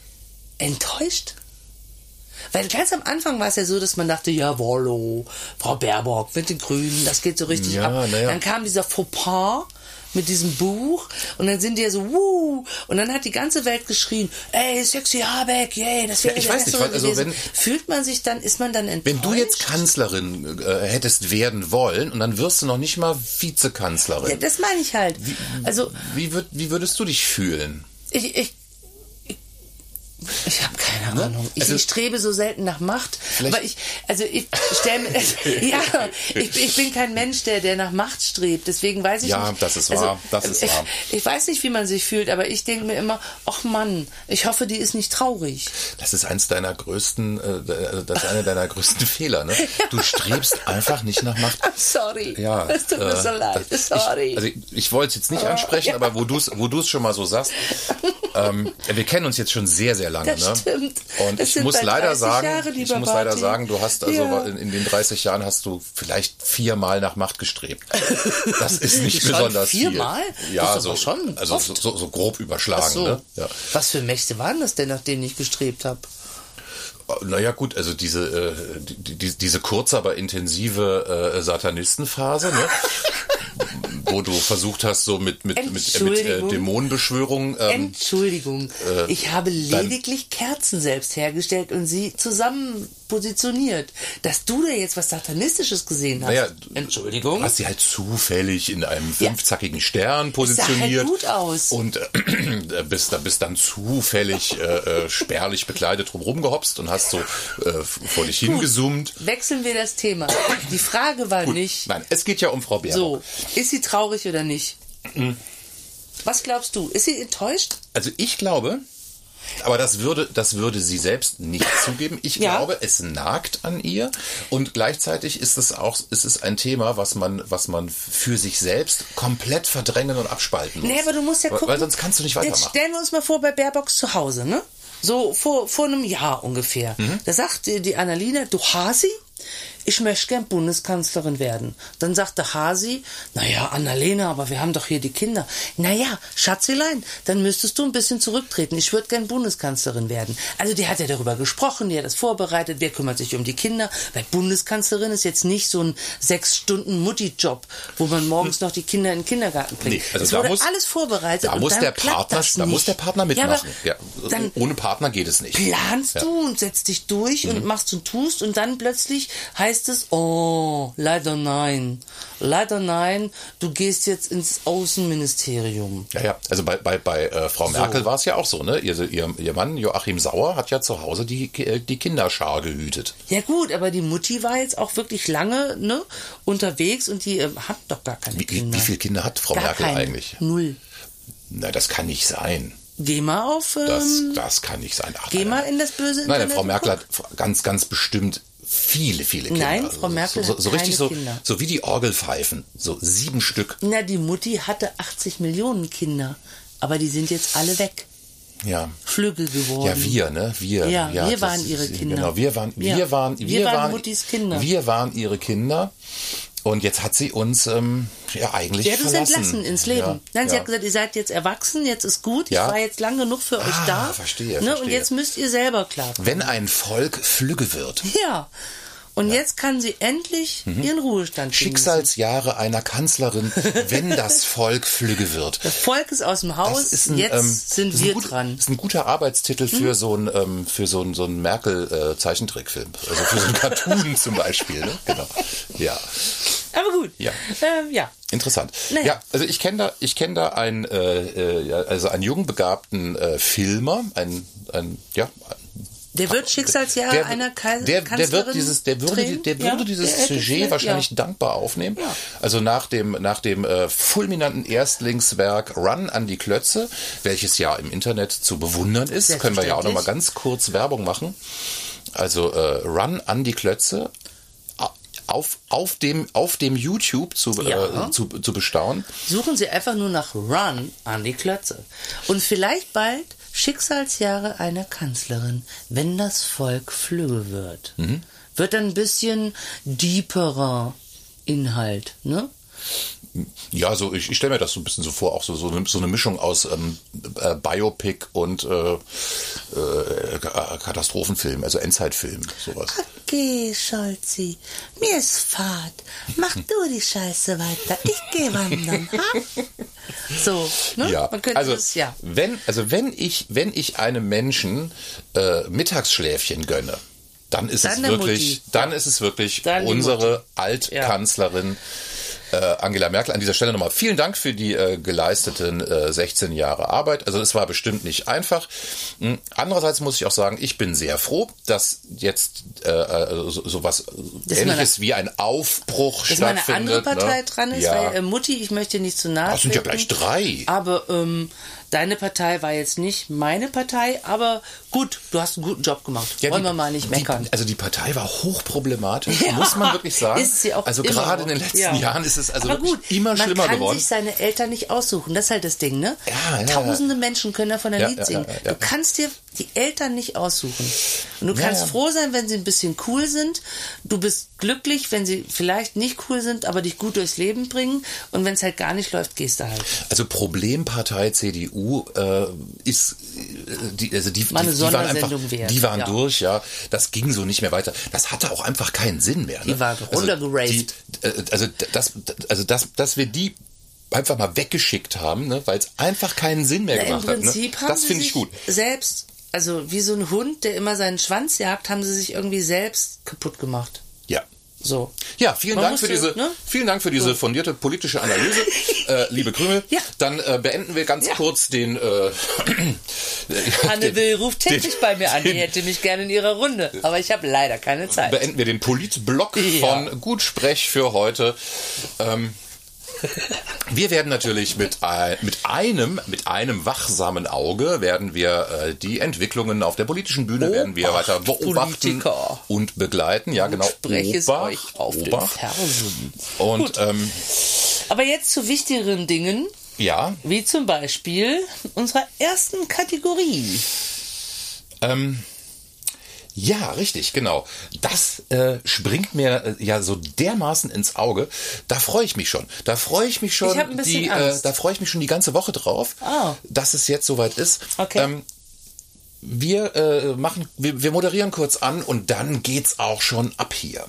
[SPEAKER 3] enttäuscht? Weil ganz am Anfang war es ja so, dass man dachte, ja, Wollo, Frau Baerbock mit den Grünen, das geht so richtig
[SPEAKER 2] Ja,
[SPEAKER 3] ab.
[SPEAKER 2] ja.
[SPEAKER 3] Dann kam dieser Fauxpas mit diesem Buch und dann sind die ja so, wuh, und dann hat die ganze Welt geschrien, ey, sexy Habeck, yay, das wäre
[SPEAKER 2] Ja, ich weiß nicht, also
[SPEAKER 3] gewesen.
[SPEAKER 2] wenn-
[SPEAKER 3] Fühlt man sich dann, ist man dann enttäuscht?
[SPEAKER 2] Wenn du jetzt Kanzlerin äh, hättest werden wollen und dann wirst du noch nicht mal Vizekanzlerin.
[SPEAKER 3] Ja, das meine ich halt. Also,
[SPEAKER 2] Wie, würd, wie würdest du dich fühlen?
[SPEAKER 3] ich, ich, Ich habe keine Ahnung. Ich,
[SPEAKER 2] Also-
[SPEAKER 3] ich strebe so selten nach Macht. Aber ich, also ich stelle mir, <laughs> <laughs> ja, ich, ich bin kein Mensch, der, der nach Macht strebt. Deswegen weiß ich
[SPEAKER 2] Ja,
[SPEAKER 3] nicht.
[SPEAKER 2] das ist
[SPEAKER 3] also,
[SPEAKER 2] wahr, das ist
[SPEAKER 3] ich,
[SPEAKER 2] wahr. <laughs>
[SPEAKER 3] Ich weiß nicht, wie man sich fühlt, aber ich denke mir immer, ach Mann, ich hoffe, die ist nicht traurig.
[SPEAKER 2] Das ist eins deiner größten, äh, das ist einer deiner größten Fehler, ne? Du strebst einfach nicht nach Macht.
[SPEAKER 3] I'm sorry.
[SPEAKER 2] Ja,
[SPEAKER 3] Es tut mir
[SPEAKER 2] äh,
[SPEAKER 3] so leid.
[SPEAKER 2] das-
[SPEAKER 3] sorry.
[SPEAKER 2] Ich, also ich, wollte es jetzt nicht ansprechen,
[SPEAKER 3] ja.
[SPEAKER 2] aber wo du es wo du's schon mal so sagst, ähm, wir kennen uns jetzt schon sehr, sehr lange.
[SPEAKER 3] Das
[SPEAKER 2] ne?
[SPEAKER 3] stimmt.
[SPEAKER 2] Und
[SPEAKER 3] Es
[SPEAKER 2] ich muss leider
[SPEAKER 3] 30
[SPEAKER 2] sagen,
[SPEAKER 3] Jahre,
[SPEAKER 2] ich muss leider sagen, du hast also
[SPEAKER 3] Ja.
[SPEAKER 2] in, in den 30 Jahren hast du vielleicht viermal nach Macht gestrebt. <laughs> Das ist nicht
[SPEAKER 3] Schon
[SPEAKER 2] besonders
[SPEAKER 3] viermal?
[SPEAKER 2] viel.
[SPEAKER 3] Das
[SPEAKER 2] Ja, so,
[SPEAKER 3] schon
[SPEAKER 2] also so, so, so grob überschlagen.
[SPEAKER 3] So.
[SPEAKER 2] Ne? Ja.
[SPEAKER 3] Was für Mächte waren das denn, nach denen ich gestrebt habe?
[SPEAKER 2] Naja gut, also diese, äh, die, die, diese kurze, aber intensive äh, Satanistenphase, ne? <laughs> wo du versucht hast, so mit, mit, mit, mit äh,
[SPEAKER 3] Entschuldigung.
[SPEAKER 2] Dämonenbeschwörung. Ähm,
[SPEAKER 3] Entschuldigung, ich habe lediglich Kerzen selbst hergestellt und sie zusammen positioniert. Dass du da jetzt was Satanistisches gesehen hast.
[SPEAKER 2] naja,
[SPEAKER 3] Entschuldigung.
[SPEAKER 2] Du hast sie halt zufällig in einem
[SPEAKER 3] Ja.
[SPEAKER 2] fünfzackigen Stern
[SPEAKER 3] sah halt
[SPEAKER 2] positioniert.
[SPEAKER 3] gut aus.
[SPEAKER 2] Und äh, <clears throat> bist, da- bist dann zufällig äh, äh, spärlich bekleidet drumherum gehopst und hast so äh, vor dich hingesummt.
[SPEAKER 3] Wechseln wir das Thema. Die Frage war nicht,
[SPEAKER 2] Nein, es geht ja um Frau Baerbock.
[SPEAKER 3] so, ist sie traurig oder nicht?
[SPEAKER 2] Mhm.
[SPEAKER 3] Was glaubst du? Ist sie enttäuscht?
[SPEAKER 2] Also ich glaube, aber das würde, das würde sie selbst nicht <laughs> zugeben. Ich
[SPEAKER 3] Ja.
[SPEAKER 2] glaube, es nagt an ihr und gleichzeitig ist es auch, ist es ein Thema, was man, was man für sich selbst komplett verdrängen und abspalten muss.
[SPEAKER 3] Nee, aber du musst ja gucken.
[SPEAKER 2] Weil sonst kannst du nicht
[SPEAKER 3] Jetzt
[SPEAKER 2] weitermachen.
[SPEAKER 3] stellen wir uns mal vor bei Baerbocks zu Hause, ne? So vor, vor einem Jahr ungefähr.
[SPEAKER 2] Mhm.
[SPEAKER 3] Da sagt die, die Annalena, du Hasi, ich möchte gern Bundeskanzlerin werden. Dann sagte Hasi, naja, Annalena, aber wir haben doch hier die Kinder. Naja, Schatzelein, dann müsstest du ein bisschen zurücktreten. Ich würde gern Bundeskanzlerin werden. Also die hat ja darüber gesprochen, die hat das vorbereitet, wer kümmert sich um die Kinder. Weil Bundeskanzlerin ist jetzt nicht so ein sechs Stunden Mutti-Job, wo man morgens noch die Kinder in den Kindergarten bringt.
[SPEAKER 2] Nee, also
[SPEAKER 3] es
[SPEAKER 2] da
[SPEAKER 3] wurde
[SPEAKER 2] muss-
[SPEAKER 3] alles vorbereitet.
[SPEAKER 2] Da muss der Partner, da muss der Partner
[SPEAKER 3] Ja,
[SPEAKER 2] mitmachen. Ja,
[SPEAKER 3] dann
[SPEAKER 2] Ohne Partner geht es nicht.
[SPEAKER 3] planst du und setzt dich durch und machst und tust und dann plötzlich heißt es, oh, leider nein. Leider nein, du gehst jetzt ins Außenministerium.
[SPEAKER 2] Ja, ja. Also bei, bei, bei äh, Frau Merkel war es ja auch so, ne? Ihr, ihr, ihr Mann Joachim Sauer hat ja zu Hause die, äh, die Kinderschar gehütet.
[SPEAKER 3] Ja gut, aber die Mutti war jetzt auch wirklich lange ne, unterwegs und die äh, hat doch gar keine
[SPEAKER 2] Wie,
[SPEAKER 3] Kinder.
[SPEAKER 2] wie viele Kinder hat Frau
[SPEAKER 3] gar
[SPEAKER 2] Merkel
[SPEAKER 3] keine.
[SPEAKER 2] eigentlich?
[SPEAKER 3] Null.
[SPEAKER 2] Na, das kann nicht sein.
[SPEAKER 3] Geh mal auf. Ähm,
[SPEAKER 2] Das, das kann nicht sein. Ach,
[SPEAKER 3] geh
[SPEAKER 2] nein,
[SPEAKER 3] mal
[SPEAKER 2] nein.
[SPEAKER 3] in das böse
[SPEAKER 2] Nein,
[SPEAKER 3] Internet
[SPEAKER 2] Frau
[SPEAKER 3] und
[SPEAKER 2] Merkel hat ganz, ganz bestimmt viele, viele Kinder.
[SPEAKER 3] Nein, Frau Merkel
[SPEAKER 2] so,
[SPEAKER 3] hat
[SPEAKER 2] so richtig
[SPEAKER 3] keine
[SPEAKER 2] so,
[SPEAKER 3] Kinder.
[SPEAKER 2] so wie die Orgelpfeifen, so sieben Stück.
[SPEAKER 3] Na, die Mutti hatte 80 Millionen Kinder, aber die sind jetzt alle weg.
[SPEAKER 2] Ja.
[SPEAKER 3] Flügel geworden.
[SPEAKER 2] Ja, wir, ne? Wir.
[SPEAKER 3] Ja, wir
[SPEAKER 2] das
[SPEAKER 3] waren ihre Kinder.
[SPEAKER 2] Genau, wir waren, wir
[SPEAKER 3] Ja,
[SPEAKER 2] waren,
[SPEAKER 3] wir
[SPEAKER 2] wir,
[SPEAKER 3] waren
[SPEAKER 2] waren,
[SPEAKER 3] Muttis Kinder.
[SPEAKER 2] Wir waren ihre Kinder. Und jetzt hat sie uns ähm, ja eigentlich
[SPEAKER 3] Sie hat uns
[SPEAKER 2] verlassen.
[SPEAKER 3] entlassen ins Leben.
[SPEAKER 2] Ja,
[SPEAKER 3] Nein, sie
[SPEAKER 2] ja.
[SPEAKER 3] hat gesagt, ihr seid jetzt erwachsen, jetzt ist gut,
[SPEAKER 2] Ja.
[SPEAKER 3] ich war jetzt lang genug für euch
[SPEAKER 2] Ah,
[SPEAKER 3] da.
[SPEAKER 2] verstehe,
[SPEAKER 3] ne, Und
[SPEAKER 2] verstehe.
[SPEAKER 3] jetzt müsst ihr selber klarkommen.
[SPEAKER 2] Wenn ein Volk flügge wird,
[SPEAKER 3] Ja. Und jetzt kann sie endlich ihren Ruhestand genießen.
[SPEAKER 2] Schicksalsjahre einer Kanzlerin, wenn <laughs> das Volk flügge wird.
[SPEAKER 3] Das Volk ist aus dem Haus,
[SPEAKER 2] ein,
[SPEAKER 3] jetzt
[SPEAKER 2] ähm,
[SPEAKER 3] sind wir
[SPEAKER 2] gut,
[SPEAKER 3] dran.
[SPEAKER 2] Das ist ein guter Arbeitstitel für so ein ähm, für so ein so ein Merkel äh, Zeichentrickfilm, also für so ein Cartoon <laughs> zum Beispiel. Ne? Genau. Ja,
[SPEAKER 3] Aber gut.
[SPEAKER 2] Ja.
[SPEAKER 3] Ähm, ja.
[SPEAKER 2] interessant.
[SPEAKER 3] Naja.
[SPEAKER 2] Ja, also ich kenne da ich kenne da einen äh, äh, ja, also einen jungen begabten äh, Filmer, ein ein ja
[SPEAKER 3] Der wird Schicksalsjahre
[SPEAKER 2] der,
[SPEAKER 3] einer Kais
[SPEAKER 2] der, der wird dieses, der würde,
[SPEAKER 3] drehen?
[SPEAKER 2] der würde
[SPEAKER 3] Ja,
[SPEAKER 2] dieses
[SPEAKER 3] der
[SPEAKER 2] Sujet wahrscheinlich
[SPEAKER 3] ja.
[SPEAKER 2] dankbar aufnehmen.
[SPEAKER 3] Ja.
[SPEAKER 2] Also nach dem, nach dem äh, fulminanten Erstlingswerk Run an die Klötze, welches ja im Internet zu bewundern ist, können wir ja auch noch mal ganz kurz Werbung machen. Also äh, Run an die Klötze auf, auf dem auf dem YouTube zu,
[SPEAKER 3] Ja.
[SPEAKER 2] äh, zu, zu bestaunen.
[SPEAKER 3] Suchen Sie einfach nur nach Run an die Klötze. Und vielleicht bald Schicksalsjahre einer Kanzlerin, wenn das Volk flügge wird.
[SPEAKER 2] Mhm.
[SPEAKER 3] Wird dann ein bisschen deeperer Inhalt, ne?
[SPEAKER 2] Ja, so ich, ich stelle mir das so ein bisschen so vor, auch so so eine, so eine Mischung aus ähm, äh, Biopic und äh, äh, Katastrophenfilm, also Endzeitfilm, sowas.
[SPEAKER 3] Okay, Scholzi, mir ist Fahrt. Mach du die Scheiße weiter. Ich gehe wandern, ha? So, ne?
[SPEAKER 2] Ja,
[SPEAKER 3] Man könnte
[SPEAKER 2] also
[SPEAKER 3] das, ja.
[SPEAKER 2] wenn also wenn ich wenn ich einem Menschen äh, Mittagsschläfchen gönne, dann ist
[SPEAKER 3] Dann
[SPEAKER 2] es wirklich
[SPEAKER 3] Mutti.
[SPEAKER 2] dann ist es wirklich
[SPEAKER 3] Dann
[SPEAKER 2] unsere
[SPEAKER 3] Ja.
[SPEAKER 2] Äh, Angela Merkel. An dieser Stelle nochmal vielen Dank für die äh, geleisteten äh, 16 Jahre Arbeit. Also es war bestimmt nicht einfach. Hm, Andererseits muss ich auch sagen, ich bin sehr froh, dass jetzt äh, äh, so, sowas
[SPEAKER 3] Dass
[SPEAKER 2] ähnliches wie ein Aufbruch
[SPEAKER 3] Dass mal eine
[SPEAKER 2] stattfindet.
[SPEAKER 3] andere Partei
[SPEAKER 2] ne?
[SPEAKER 3] dran ist,
[SPEAKER 2] ja.
[SPEAKER 3] weil äh, Mutti, ich möchte nicht zu nahe
[SPEAKER 2] Das sind ja gleich drei.
[SPEAKER 3] Aber ähm, deine Partei war jetzt nicht meine Partei, aber gut, du hast einen guten Job gemacht.
[SPEAKER 2] Ja,
[SPEAKER 3] Wollen
[SPEAKER 2] die-
[SPEAKER 3] wir mal nicht meckern.
[SPEAKER 2] Die, also die Partei war hochproblematisch, <laughs>
[SPEAKER 3] Ja,
[SPEAKER 2] muss man wirklich sagen.
[SPEAKER 3] ist sie auch
[SPEAKER 2] also gerade in den letzten
[SPEAKER 3] Ja.
[SPEAKER 2] Jahren ist es also
[SPEAKER 3] gut,
[SPEAKER 2] immer
[SPEAKER 3] man
[SPEAKER 2] schlimmer
[SPEAKER 3] kann
[SPEAKER 2] geworden.
[SPEAKER 3] sich seine Eltern nicht aussuchen. Das ist halt das Ding, ne? Tausende Menschen können davon ein Lied singen. Du kannst dir die Eltern nicht aussuchen. Und du
[SPEAKER 2] Ja,
[SPEAKER 3] kannst
[SPEAKER 2] ja.
[SPEAKER 3] froh sein, wenn sie ein bisschen cool sind. Du bist glücklich, wenn sie vielleicht nicht cool sind, aber dich gut durchs Leben bringen. Und wenn es halt gar nicht läuft, gehst du halt.
[SPEAKER 2] Also Problempartei CDU äh, ist äh, die, also die, die, die waren einfach,
[SPEAKER 3] wert,
[SPEAKER 2] die waren
[SPEAKER 3] ja.
[SPEAKER 2] durch, ja. Das ging so nicht mehr weiter. Das hatte auch einfach keinen Sinn mehr. Ne?
[SPEAKER 3] Die waren runtergeraved.
[SPEAKER 2] die, äh, also das, also das, dass wir die einfach mal weggeschickt haben, ne, weil es einfach keinen Sinn mehr
[SPEAKER 3] Na,
[SPEAKER 2] gemacht hat. Ne? Das finde ich gut.
[SPEAKER 3] selbst, also wie so ein Hund, der immer seinen Schwanz jagt, haben sie sich irgendwie selbst kaputt gemacht.
[SPEAKER 2] Ja.
[SPEAKER 3] So.
[SPEAKER 2] Ja, vielen
[SPEAKER 3] Man
[SPEAKER 2] Dank für diese,
[SPEAKER 3] ne?
[SPEAKER 2] vielen Dank für diese fundierte politische Analyse, <laughs> äh, liebe Krümel.
[SPEAKER 3] Ja.
[SPEAKER 2] Dann äh, beenden wir ganz
[SPEAKER 3] Ja.
[SPEAKER 2] kurz den. Äh, <clears throat>
[SPEAKER 3] Anne Will ruft täglich bei mir an. Die hätte mich gerne in ihrer Runde. Aber ich habe leider keine Zeit.
[SPEAKER 2] beenden wir den Politblock
[SPEAKER 3] Ja.
[SPEAKER 2] von Gutsprech für heute. Ähm, wir werden natürlich mit, ein, mit einem mit einem wachsamen Auge werden wir äh, die Entwicklungen auf der politischen Bühne werden wir
[SPEAKER 3] Obacht,
[SPEAKER 2] weiter beobachten
[SPEAKER 3] Politiker.
[SPEAKER 2] und begleiten. Ja, genau.
[SPEAKER 3] Spreche es
[SPEAKER 2] Obacht,
[SPEAKER 3] euch auf den
[SPEAKER 2] Obacht.
[SPEAKER 3] Fersen.
[SPEAKER 2] Und ähm,
[SPEAKER 3] Aber jetzt zu wichtigeren Dingen,
[SPEAKER 2] ja,
[SPEAKER 3] wie zum Beispiel unserer ersten Kategorie.
[SPEAKER 2] Ähm, ja, richtig, genau. Das äh, springt mir äh, ja so dermaßen ins Auge. Da freue ich mich schon. Da freue ich mich schon.
[SPEAKER 3] Ich hab ein bisschen
[SPEAKER 2] die, äh,
[SPEAKER 3] Angst.
[SPEAKER 2] da freue ich mich schon die ganze Woche drauf,
[SPEAKER 3] Ah.
[SPEAKER 2] dass es jetzt soweit ist.
[SPEAKER 3] Okay.
[SPEAKER 2] Ähm, wir äh, machen, wir, wir moderieren kurz an und dann geht's auch schon ab hier.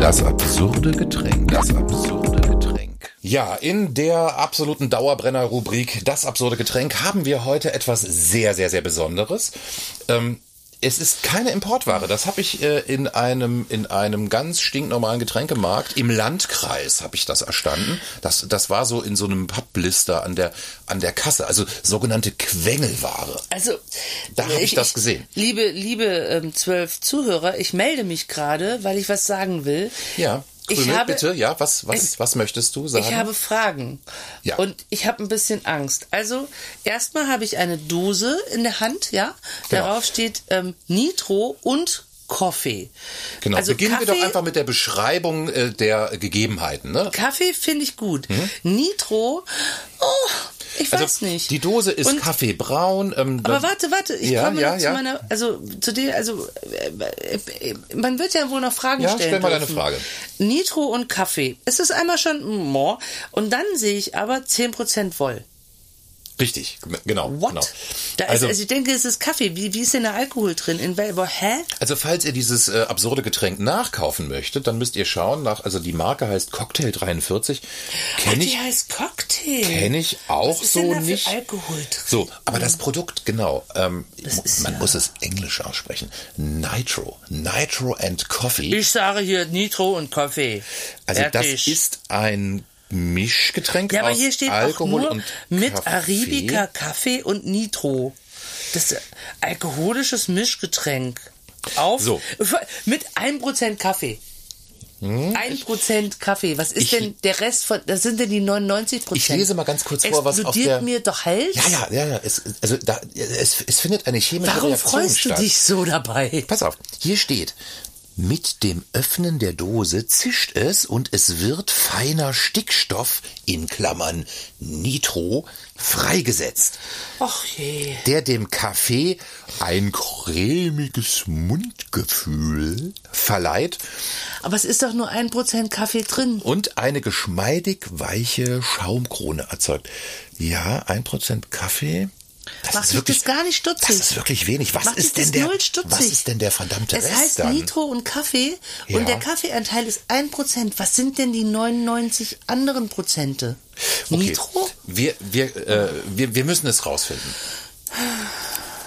[SPEAKER 2] Das absurde Getränk. Das absurde Getränk. Ja, in der absoluten Dauerbrenner-Rubrik Das absurde Getränk haben wir heute etwas sehr, sehr, sehr Besonderes. Ähm, es ist keine Importware. Das habe ich äh, in einem in einem ganz stinknormalen Getränkemarkt im Landkreis habe ich das erstanden. Das das war so in so einem Pappblister an der an der Kasse, also sogenannte Quengelware.
[SPEAKER 3] Also,
[SPEAKER 2] Da hab ich das gesehen.
[SPEAKER 3] Liebe, liebe ähm, zwölf Zuhörer, ich melde mich gerade, weil ich was sagen will.
[SPEAKER 2] Ja,
[SPEAKER 3] Ich
[SPEAKER 2] Krümel,
[SPEAKER 3] habe-
[SPEAKER 2] bitte, ja, was was was möchtest du sagen?
[SPEAKER 3] Ich habe Fragen.
[SPEAKER 2] Ja.
[SPEAKER 3] Und ich habe ein bisschen Angst. Also, erstmal habe ich eine Dose in der Hand, ja.
[SPEAKER 2] Genau.
[SPEAKER 3] Darauf steht ähm, Nitro und Kaffee.
[SPEAKER 2] Genau,
[SPEAKER 3] Also
[SPEAKER 2] beginnen wir
[SPEAKER 3] Kaffee-
[SPEAKER 2] doch einfach mit der Beschreibung äh, der Gegebenheiten. Ne?
[SPEAKER 3] Kaffee finde ich gut. Nitro, oh, ich weiß nicht.
[SPEAKER 2] Also, Die Dose ist
[SPEAKER 3] Und-
[SPEAKER 2] kaffeebraun. Ähm,
[SPEAKER 3] Aber warte, warte, ich
[SPEAKER 2] Ja,
[SPEAKER 3] komme
[SPEAKER 2] ja,
[SPEAKER 3] noch zu
[SPEAKER 2] ja.
[SPEAKER 3] meiner, also zu dir, also äh, man wird ja wohl noch Fragen
[SPEAKER 2] Ja,
[SPEAKER 3] stellen
[SPEAKER 2] stell mal deine
[SPEAKER 3] dürfen.
[SPEAKER 2] Frage.
[SPEAKER 3] Nitro und Kaffee. Es ist einmal schon mo und dann sehe ich aber 10% Woll.
[SPEAKER 2] Richtig, genau.
[SPEAKER 3] What?
[SPEAKER 2] genau.
[SPEAKER 3] Da ist,
[SPEAKER 2] Also,
[SPEAKER 3] also ich denke, es ist Kaffee. Wie, wie ist denn der Alkohol drin? In wel, aber, hä?
[SPEAKER 2] also falls ihr dieses äh, absurde Getränk nachkaufen möchtet, dann müsst ihr schauen nach, also die Marke heißt Cocktail 43.
[SPEAKER 3] Ach,
[SPEAKER 2] Kenne
[SPEAKER 3] die
[SPEAKER 2] ich,
[SPEAKER 3] heißt Cocktail.
[SPEAKER 2] kenn ich auch
[SPEAKER 3] Was ist
[SPEAKER 2] so
[SPEAKER 3] denn da für
[SPEAKER 2] nicht.
[SPEAKER 3] Alkohol drin?
[SPEAKER 2] So, aber das Produkt, genau, ähm,
[SPEAKER 3] ist
[SPEAKER 2] man
[SPEAKER 3] ja-
[SPEAKER 2] muss es englisch aussprechen. Nitro. Nitro and Coffee.
[SPEAKER 3] Ich sage hier Nitro und Kaffee.
[SPEAKER 2] Also das
[SPEAKER 3] Fertig.
[SPEAKER 2] ist ein Mischgetränk
[SPEAKER 3] Ja, aber hier steht
[SPEAKER 2] Alkohol
[SPEAKER 3] auch nur mit
[SPEAKER 2] Kaffee.
[SPEAKER 3] Arabica, Kaffee und Nitro. Das ist alkoholisches Mischgetränk. Auf
[SPEAKER 2] So.
[SPEAKER 3] mit 1% Kaffee. 1% Kaffee. Was ist
[SPEAKER 2] Hm? Ich-
[SPEAKER 3] denn der Rest von, das sind denn die 99%
[SPEAKER 2] Ich lese mal ganz kurz vor, was auf der...
[SPEAKER 3] mir doch Hals?
[SPEAKER 2] Ja, ja, ja, ja. Es, also da, es, es findet eine chemische
[SPEAKER 3] Warum
[SPEAKER 2] Reaktion
[SPEAKER 3] freust du
[SPEAKER 2] statt.
[SPEAKER 3] dich so dabei?
[SPEAKER 2] Pass auf, hier steht, mit dem Öffnen der Dose zischt es und es wird feiner Stickstoff in Klammern Nitro freigesetzt, der dem Kaffee ein cremiges Mundgefühl verleiht
[SPEAKER 3] Aber es ist doch nur 1% Kaffee drin.
[SPEAKER 2] und eine geschmeidig weiche Schaumkrone erzeugt. Ja, ein Prozent Kaffee. Das
[SPEAKER 3] Macht
[SPEAKER 2] wirklich,
[SPEAKER 3] das gar nicht stutzig.
[SPEAKER 2] Das ist wirklich wenig. Was ist denn der, was ist denn der verdammte
[SPEAKER 3] es
[SPEAKER 2] Rest Es
[SPEAKER 3] heißt
[SPEAKER 2] dann?
[SPEAKER 3] Nitro und Kaffee
[SPEAKER 2] ja.
[SPEAKER 3] und der Kaffeeanteil ist 1%. Was sind denn die 99 anderen Prozente?
[SPEAKER 2] Okay.
[SPEAKER 3] Nitro?
[SPEAKER 2] Wir, wir, äh, wir, wir müssen es rausfinden.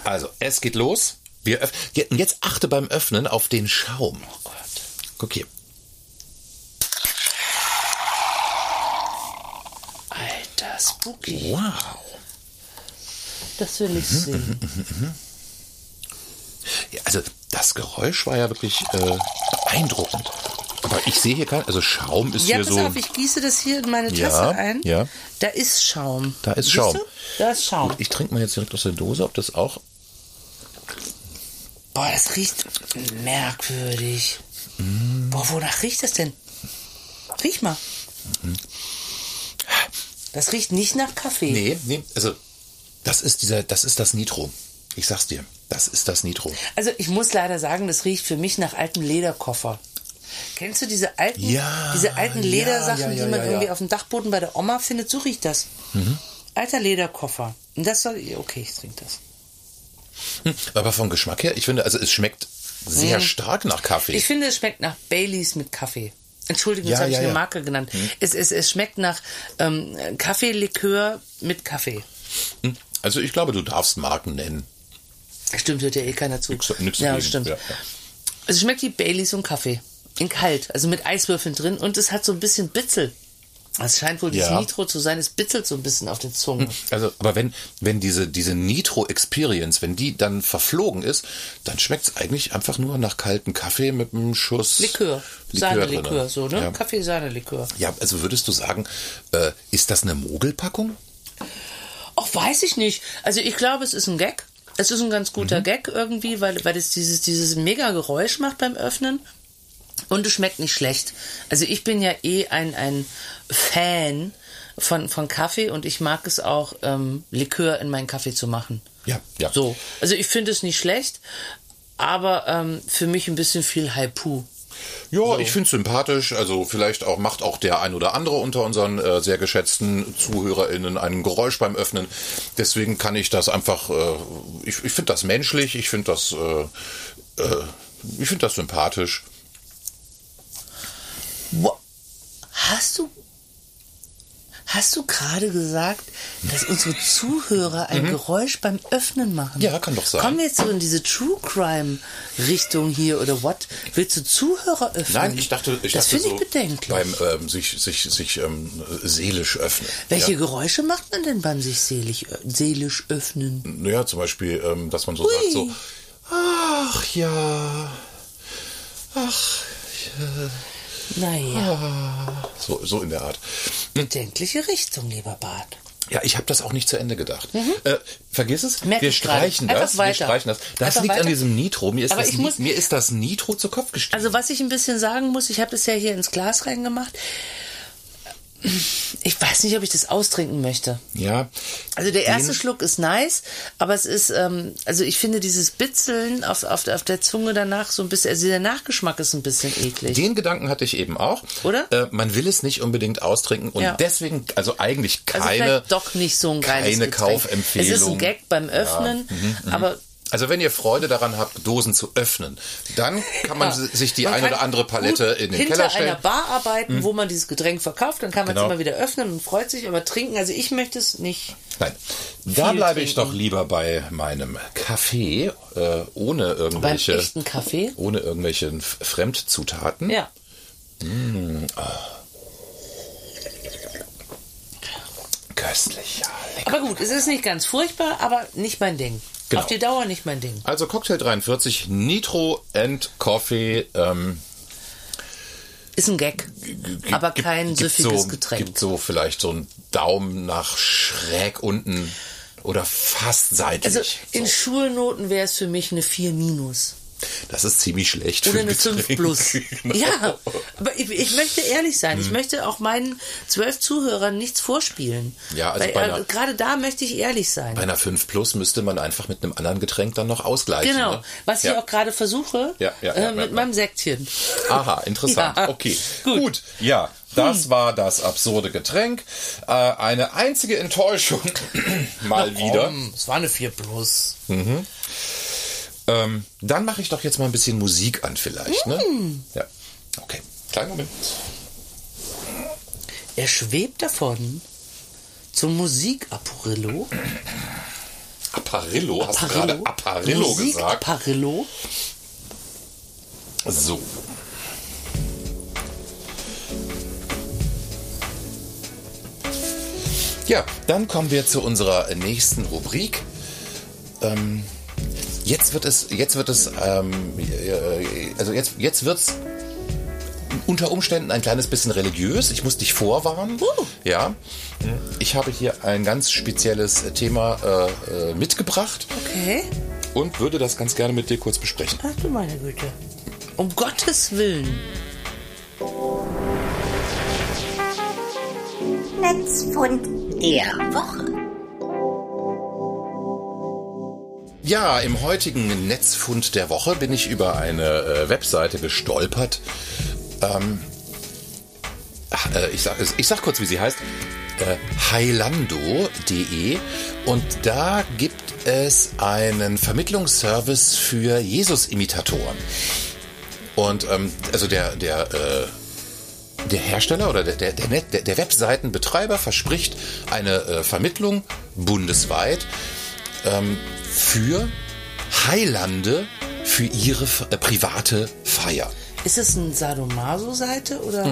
[SPEAKER 2] Also, es geht los. Wir öffnen. Jetzt achte beim Öffnen auf den Schaum. Oh Gott. Guck hier.
[SPEAKER 3] Alter, spooky.
[SPEAKER 2] Wow.
[SPEAKER 3] Das will
[SPEAKER 2] Mhm,
[SPEAKER 3] ich sehen.
[SPEAKER 2] Ja, also das Geräusch war ja wirklich äh, beeindruckend. Aber ich sehe hier kein, also Schaum ist
[SPEAKER 3] Ja,
[SPEAKER 2] hier
[SPEAKER 3] pass
[SPEAKER 2] so.
[SPEAKER 3] auf, ich gieße das hier in meine Tasse
[SPEAKER 2] Ja,
[SPEAKER 3] ein.
[SPEAKER 2] ja.
[SPEAKER 3] Da ist Schaum.
[SPEAKER 2] Da ist
[SPEAKER 3] Siehst
[SPEAKER 2] Schaum.
[SPEAKER 3] Du? Da ist Schaum.
[SPEAKER 2] Ich trinke mal jetzt direkt aus der Dose, ob das auch.
[SPEAKER 3] Boah, das riecht merkwürdig. Boah, wonach riecht das denn? Riech mal.
[SPEAKER 2] Mhm.
[SPEAKER 3] Das riecht nicht nach Kaffee.
[SPEAKER 2] Nee, nee, also das ist dieser, das ist das Nitro. Ich sag's dir, das ist das Nitro.
[SPEAKER 3] Also ich muss leider sagen, das riecht für mich nach altem Lederkoffer. Kennst du diese alten,
[SPEAKER 2] Ja,
[SPEAKER 3] diese alten Ledersachen,
[SPEAKER 2] ja, ja,
[SPEAKER 3] die man irgendwie auf dem Dachboden bei der Oma findet? So riecht das.
[SPEAKER 2] Mhm.
[SPEAKER 3] Alter Lederkoffer. Und das soll, okay, ich trinke das.
[SPEAKER 2] Hm, Aber vom Geschmack her, ich finde, also es schmeckt sehr stark nach Kaffee.
[SPEAKER 3] Ich finde, es schmeckt nach Baileys mit Kaffee. Entschuldigung, jetzt habe ich eine. Marke genannt. Es, es, es schmeckt nach ähm, Kaffeelikör mit Kaffee.
[SPEAKER 2] Hm, also ich glaube, du darfst Marken nennen.
[SPEAKER 3] Stimmt, hört ja eh keiner zu.
[SPEAKER 2] Nix- nix
[SPEAKER 3] ja, stimmt.
[SPEAKER 2] Ja, ja.
[SPEAKER 3] Also es schmeckt wie Baileys und Kaffee. In kalt, also mit Eiswürfeln drin und es hat so ein bisschen Bitzel. Es scheint wohl dieses
[SPEAKER 2] Ja.
[SPEAKER 3] Nitro zu sein, es bitzelt so ein bisschen auf der Zunge.
[SPEAKER 2] Also, aber wenn, wenn diese, diese Nitro-Experience, wenn die dann verflogen ist, dann schmeckt es eigentlich einfach nur nach kaltem Kaffee mit einem Schuss
[SPEAKER 3] Likör,
[SPEAKER 2] Likör
[SPEAKER 3] Sahne-Likör, so, ne?
[SPEAKER 2] Ja.
[SPEAKER 3] Kaffee-Sahne-Likör.
[SPEAKER 2] ja, also würdest du sagen, äh, ist das eine Mogelpackung?
[SPEAKER 3] Ach, weiß ich nicht. Also ich glaube, es ist ein Gag. Es ist ein ganz guter
[SPEAKER 2] Mhm.
[SPEAKER 3] Gag irgendwie, weil, weil es dieses, dieses mega Geräusch macht beim Öffnen. Und es schmeckt nicht schlecht. Also ich bin ja eh ein, ein Fan von, von Kaffee und ich mag es auch, ähm, Likör in meinen Kaffee zu machen.
[SPEAKER 2] Ja, ja.
[SPEAKER 3] So. Also ich finde es nicht schlecht, aber ähm, für mich ein bisschen viel Haipu.
[SPEAKER 2] Ja, ich finde sympathisch. Also vielleicht auch macht auch der ein oder andere unter unseren äh, sehr geschätzten ZuhörerInnen ein Geräusch beim Öffnen. Deswegen kann ich das einfach, äh, ich, ich finde das menschlich, ich finde das, äh, äh, ich finde das sympathisch.
[SPEAKER 3] Wo- Hast du Hast du gerade gesagt, dass unsere Zuhörer ein Geräusch beim Öffnen machen?
[SPEAKER 2] Mhm. Ja, kann doch sein.
[SPEAKER 3] Kommen wir jetzt so in diese True Crime Richtung hier oder what? Willst du Zuhörer öffnen?
[SPEAKER 2] Nein, ich dachte, ich
[SPEAKER 3] das finde
[SPEAKER 2] so
[SPEAKER 3] ich bedenklich.
[SPEAKER 2] beim ähm, sich, sich, sich ähm, seelisch öffnen.
[SPEAKER 3] Welche
[SPEAKER 2] Ja?
[SPEAKER 3] Geräusche macht man denn beim sich seelisch, seelisch öffnen?
[SPEAKER 2] Naja, zum Beispiel, ähm, dass man so sagt, so, ach ja, ach,
[SPEAKER 3] Naja,
[SPEAKER 2] so, so in der Art.
[SPEAKER 3] bedenkliche Richtung, lieber Bart.
[SPEAKER 2] Ja, ich habe das auch nicht zu Ende gedacht. Äh, vergiss es,
[SPEAKER 3] Merk
[SPEAKER 2] wir streichen das, wir streichen das. Das
[SPEAKER 3] Einfach
[SPEAKER 2] liegt
[SPEAKER 3] weiter.
[SPEAKER 2] an diesem Nitro. Mir ist,
[SPEAKER 3] Aber
[SPEAKER 2] das,
[SPEAKER 3] muss-
[SPEAKER 2] mir ist das Nitro zu Kopf gestiegen.
[SPEAKER 3] Also was ich ein bisschen sagen muss, ich habe das ja hier ins Glas reingemacht. Ich weiß nicht, ob ich das austrinken möchte.
[SPEAKER 2] ja,
[SPEAKER 3] Also der erste Schluck ist nice, aber es ist, ähm, also ich finde dieses Bitzeln auf, auf, der- auf der Zunge danach so ein bisschen, also der Nachgeschmack ist ein bisschen eklig.
[SPEAKER 2] den Gedanken hatte ich eben auch.
[SPEAKER 3] Oder?
[SPEAKER 2] Äh, man will es nicht unbedingt austrinken und
[SPEAKER 3] Ja.
[SPEAKER 2] deswegen, also eigentlich
[SPEAKER 3] also
[SPEAKER 2] keine,
[SPEAKER 3] vielleicht doch nicht so ein geiles
[SPEAKER 2] keine
[SPEAKER 3] Getränk.
[SPEAKER 2] Kaufempfehlung.
[SPEAKER 3] Es ist ein Gag beim Öffnen, aber
[SPEAKER 2] Also wenn ihr Freude daran habt, Dosen zu öffnen, dann kann man
[SPEAKER 3] ja,
[SPEAKER 2] si- sich die
[SPEAKER 3] man
[SPEAKER 2] ein
[SPEAKER 3] kann
[SPEAKER 2] oder andere Palette in den
[SPEAKER 3] hinter
[SPEAKER 2] Keller stellen.
[SPEAKER 3] einer Bar arbeiten, wo man dieses Getränk verkauft, dann kann man es
[SPEAKER 2] Genau.
[SPEAKER 3] immer wieder öffnen und freut sich, aber trinken, also ich möchte es nicht.
[SPEAKER 2] Nein, da bleibe ich
[SPEAKER 3] trinken.
[SPEAKER 2] doch lieber bei meinem Kaffee äh, ohne
[SPEAKER 3] Beim
[SPEAKER 2] irgendwelche
[SPEAKER 3] echten Kaffee?
[SPEAKER 2] ohne irgendwelche Fremdzutaten.
[SPEAKER 3] Ja.
[SPEAKER 2] Köstlich, ja.
[SPEAKER 3] Aber gut, es ist nicht ganz furchtbar, aber nicht mein Ding.
[SPEAKER 2] Genau.
[SPEAKER 3] Auf die Dauer nicht mein Ding.
[SPEAKER 2] Also Cocktail 43 Nitro and Coffee. Ähm,
[SPEAKER 3] Ist ein Gag, aber kein süffiges
[SPEAKER 2] so,
[SPEAKER 3] Getränk.
[SPEAKER 2] Gibt so vielleicht so einen Daumen nach schräg unten oder fast seitlich.
[SPEAKER 3] Also in
[SPEAKER 2] so.
[SPEAKER 3] Schulnoten wäre es für mich eine 4 minus.
[SPEAKER 2] Das ist ziemlich schlecht
[SPEAKER 3] Oder
[SPEAKER 2] für ein
[SPEAKER 3] eine 5
[SPEAKER 2] Getränk.
[SPEAKER 3] plus.
[SPEAKER 2] Genau. <laughs>
[SPEAKER 3] Ja, aber ich, ich möchte ehrlich sein.
[SPEAKER 2] Hm.
[SPEAKER 3] Ich möchte auch meinen zwölf Zuhörern nichts vorspielen.
[SPEAKER 2] Ja, also
[SPEAKER 3] Weil,
[SPEAKER 2] bei einer-
[SPEAKER 3] äh, gerade da möchte ich ehrlich sein.
[SPEAKER 2] Bei einer 5 Plus müsste man einfach mit einem anderen Getränk dann noch ausgleichen.
[SPEAKER 3] Genau,
[SPEAKER 2] Ne?
[SPEAKER 3] was
[SPEAKER 2] ja.
[SPEAKER 3] ich auch gerade versuche
[SPEAKER 2] Ja, ja,
[SPEAKER 3] äh, mit meinem Säckchen.
[SPEAKER 2] Aha, interessant. Okay,
[SPEAKER 3] Gut. Hm.
[SPEAKER 2] gut. Ja, das war das absurde Getränk. Äh, eine einzige Enttäuschung <clears throat> mal wieder.
[SPEAKER 3] Komm, es war eine 4 plus.
[SPEAKER 2] Ähm, dann mache ich doch jetzt mal ein bisschen Musik an vielleicht. Ne?
[SPEAKER 3] Hm.
[SPEAKER 2] Ja. Okay, kleinen Moment.
[SPEAKER 3] Er schwebt davon zum Musik-Apparillo.
[SPEAKER 2] Apparillo, hast du gerade Apparillo
[SPEAKER 3] Musik
[SPEAKER 2] gesagt?
[SPEAKER 3] Apparillo.
[SPEAKER 2] So. Ja, dann kommen wir zu unserer nächsten Rubrik. Ähm, jetzt wird es, jetzt wird es, ähm, äh, also jetzt, jetzt wird's unter Umständen ein kleines bisschen religiös. Ich muss dich vorwarnen.
[SPEAKER 3] Uh.
[SPEAKER 2] Ja, ich habe hier ein ganz spezielles Thema äh, äh, mitgebracht
[SPEAKER 3] Okay.
[SPEAKER 2] und würde das ganz gerne mit dir kurz besprechen.
[SPEAKER 3] Ach du meine Güte. Um Gottes Willen.
[SPEAKER 4] Netzfund der Woche.
[SPEAKER 2] Ja, im heutigen Netzfund der Woche bin ich über eine äh, Webseite gestolpert. Ähm, äh, ich, sag, ich sag kurz, wie sie heißt. Äh, heilando.de und da gibt es einen Vermittlungsservice für Jesus-Imitatoren. Und ähm, also der, der äh, der Hersteller oder der, der, der, der Webseitenbetreiber verspricht eine äh, Vermittlung bundesweit ähm, für Heilande für ihre äh, private Feier.
[SPEAKER 3] Ist es eine Sadomaso-Seite oder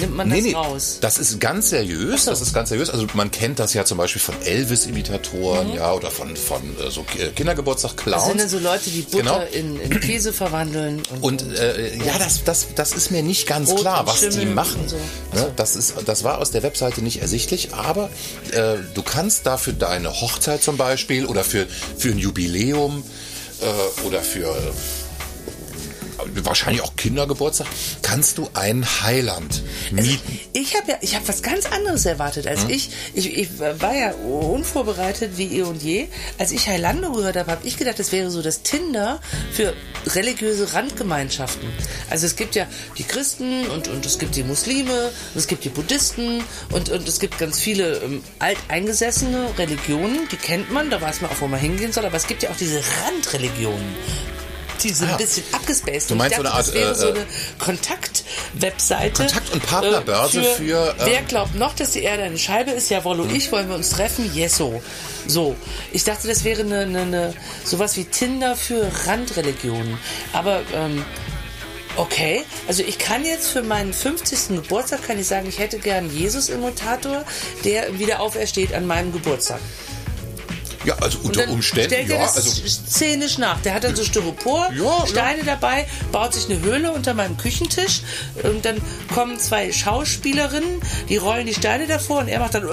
[SPEAKER 3] nimmt man das raus?
[SPEAKER 2] das ist ganz seriös.
[SPEAKER 3] so.
[SPEAKER 2] Das ist ganz seriös. Also man kennt das ja zum Beispiel von Elvis-Imitatoren, ja, oder von, von äh, so Ki- Kindergeburtstag-Clowns.
[SPEAKER 3] Das sind dann so Leute, die Butter
[SPEAKER 2] Genau.
[SPEAKER 3] in, in Käse verwandeln. Und,
[SPEAKER 2] Und äh, ja, das, das, das ist mir nicht ganz
[SPEAKER 3] Brot
[SPEAKER 2] klar, was die machen.
[SPEAKER 3] so.
[SPEAKER 2] Ne? Das, ist, das war aus der Webseite nicht ersichtlich, aber äh, du kannst da für deine Hochzeit zum Beispiel oder für, für ein Jubiläum äh, oder für äh, wahrscheinlich auch Kindergeburtstag, kannst du einen Heiland mieten.
[SPEAKER 3] ich habe ja, ich habe was ganz anderes erwartet als
[SPEAKER 2] Hm?
[SPEAKER 3] ich. ich. Ich war ja unvorbereitet wie eh und je. Als ich Heilando gehört habe, habe ich gedacht, das wäre so das Tinder für religiöse Randgemeinschaften. Also es gibt ja die Christen und, und es gibt die Muslime und es gibt die Buddhisten und, und es gibt ganz viele ähm, alteingesessene Religionen, die kennt man, da weiß man auch, wo man hingehen soll, aber es gibt ja auch diese Randreligionen. Die sind
[SPEAKER 2] Ah.
[SPEAKER 3] ein bisschen abgespaced.
[SPEAKER 2] Du meinst so
[SPEAKER 3] dachte,
[SPEAKER 2] eine
[SPEAKER 3] das
[SPEAKER 2] Art,
[SPEAKER 3] wäre
[SPEAKER 2] äh,
[SPEAKER 3] so
[SPEAKER 2] äh,
[SPEAKER 3] eine Kontakt-Webseite.
[SPEAKER 2] Kontakt- und Partnerbörse für, ähm,
[SPEAKER 3] wer glaubt noch, dass die Erde eine Scheibe ist? Jawohl, und ich wollen wir uns treffen? Yeso. So. Ich dachte, das wäre eine, eine, eine sowas wie Tinder für Randreligionen. Aber ähm, Okay, also ich kann jetzt für meinen 50. Geburtstag kann ich sagen, ich hätte gern Jesus-Imitator, der wieder aufersteht an meinem Geburtstag.
[SPEAKER 2] Ja, also
[SPEAKER 3] Und
[SPEAKER 2] unter
[SPEAKER 3] dann
[SPEAKER 2] Umständen,
[SPEAKER 3] stellt er
[SPEAKER 2] ja.
[SPEAKER 3] das
[SPEAKER 2] Also,
[SPEAKER 3] szenisch nach. Der hat dann so Styropor,
[SPEAKER 2] Ja,
[SPEAKER 3] Steine dabei, baut sich eine Höhle unter meinem Küchentisch und dann kommen zwei Schauspielerinnen, die rollen die Steine davor und er macht dann. äh,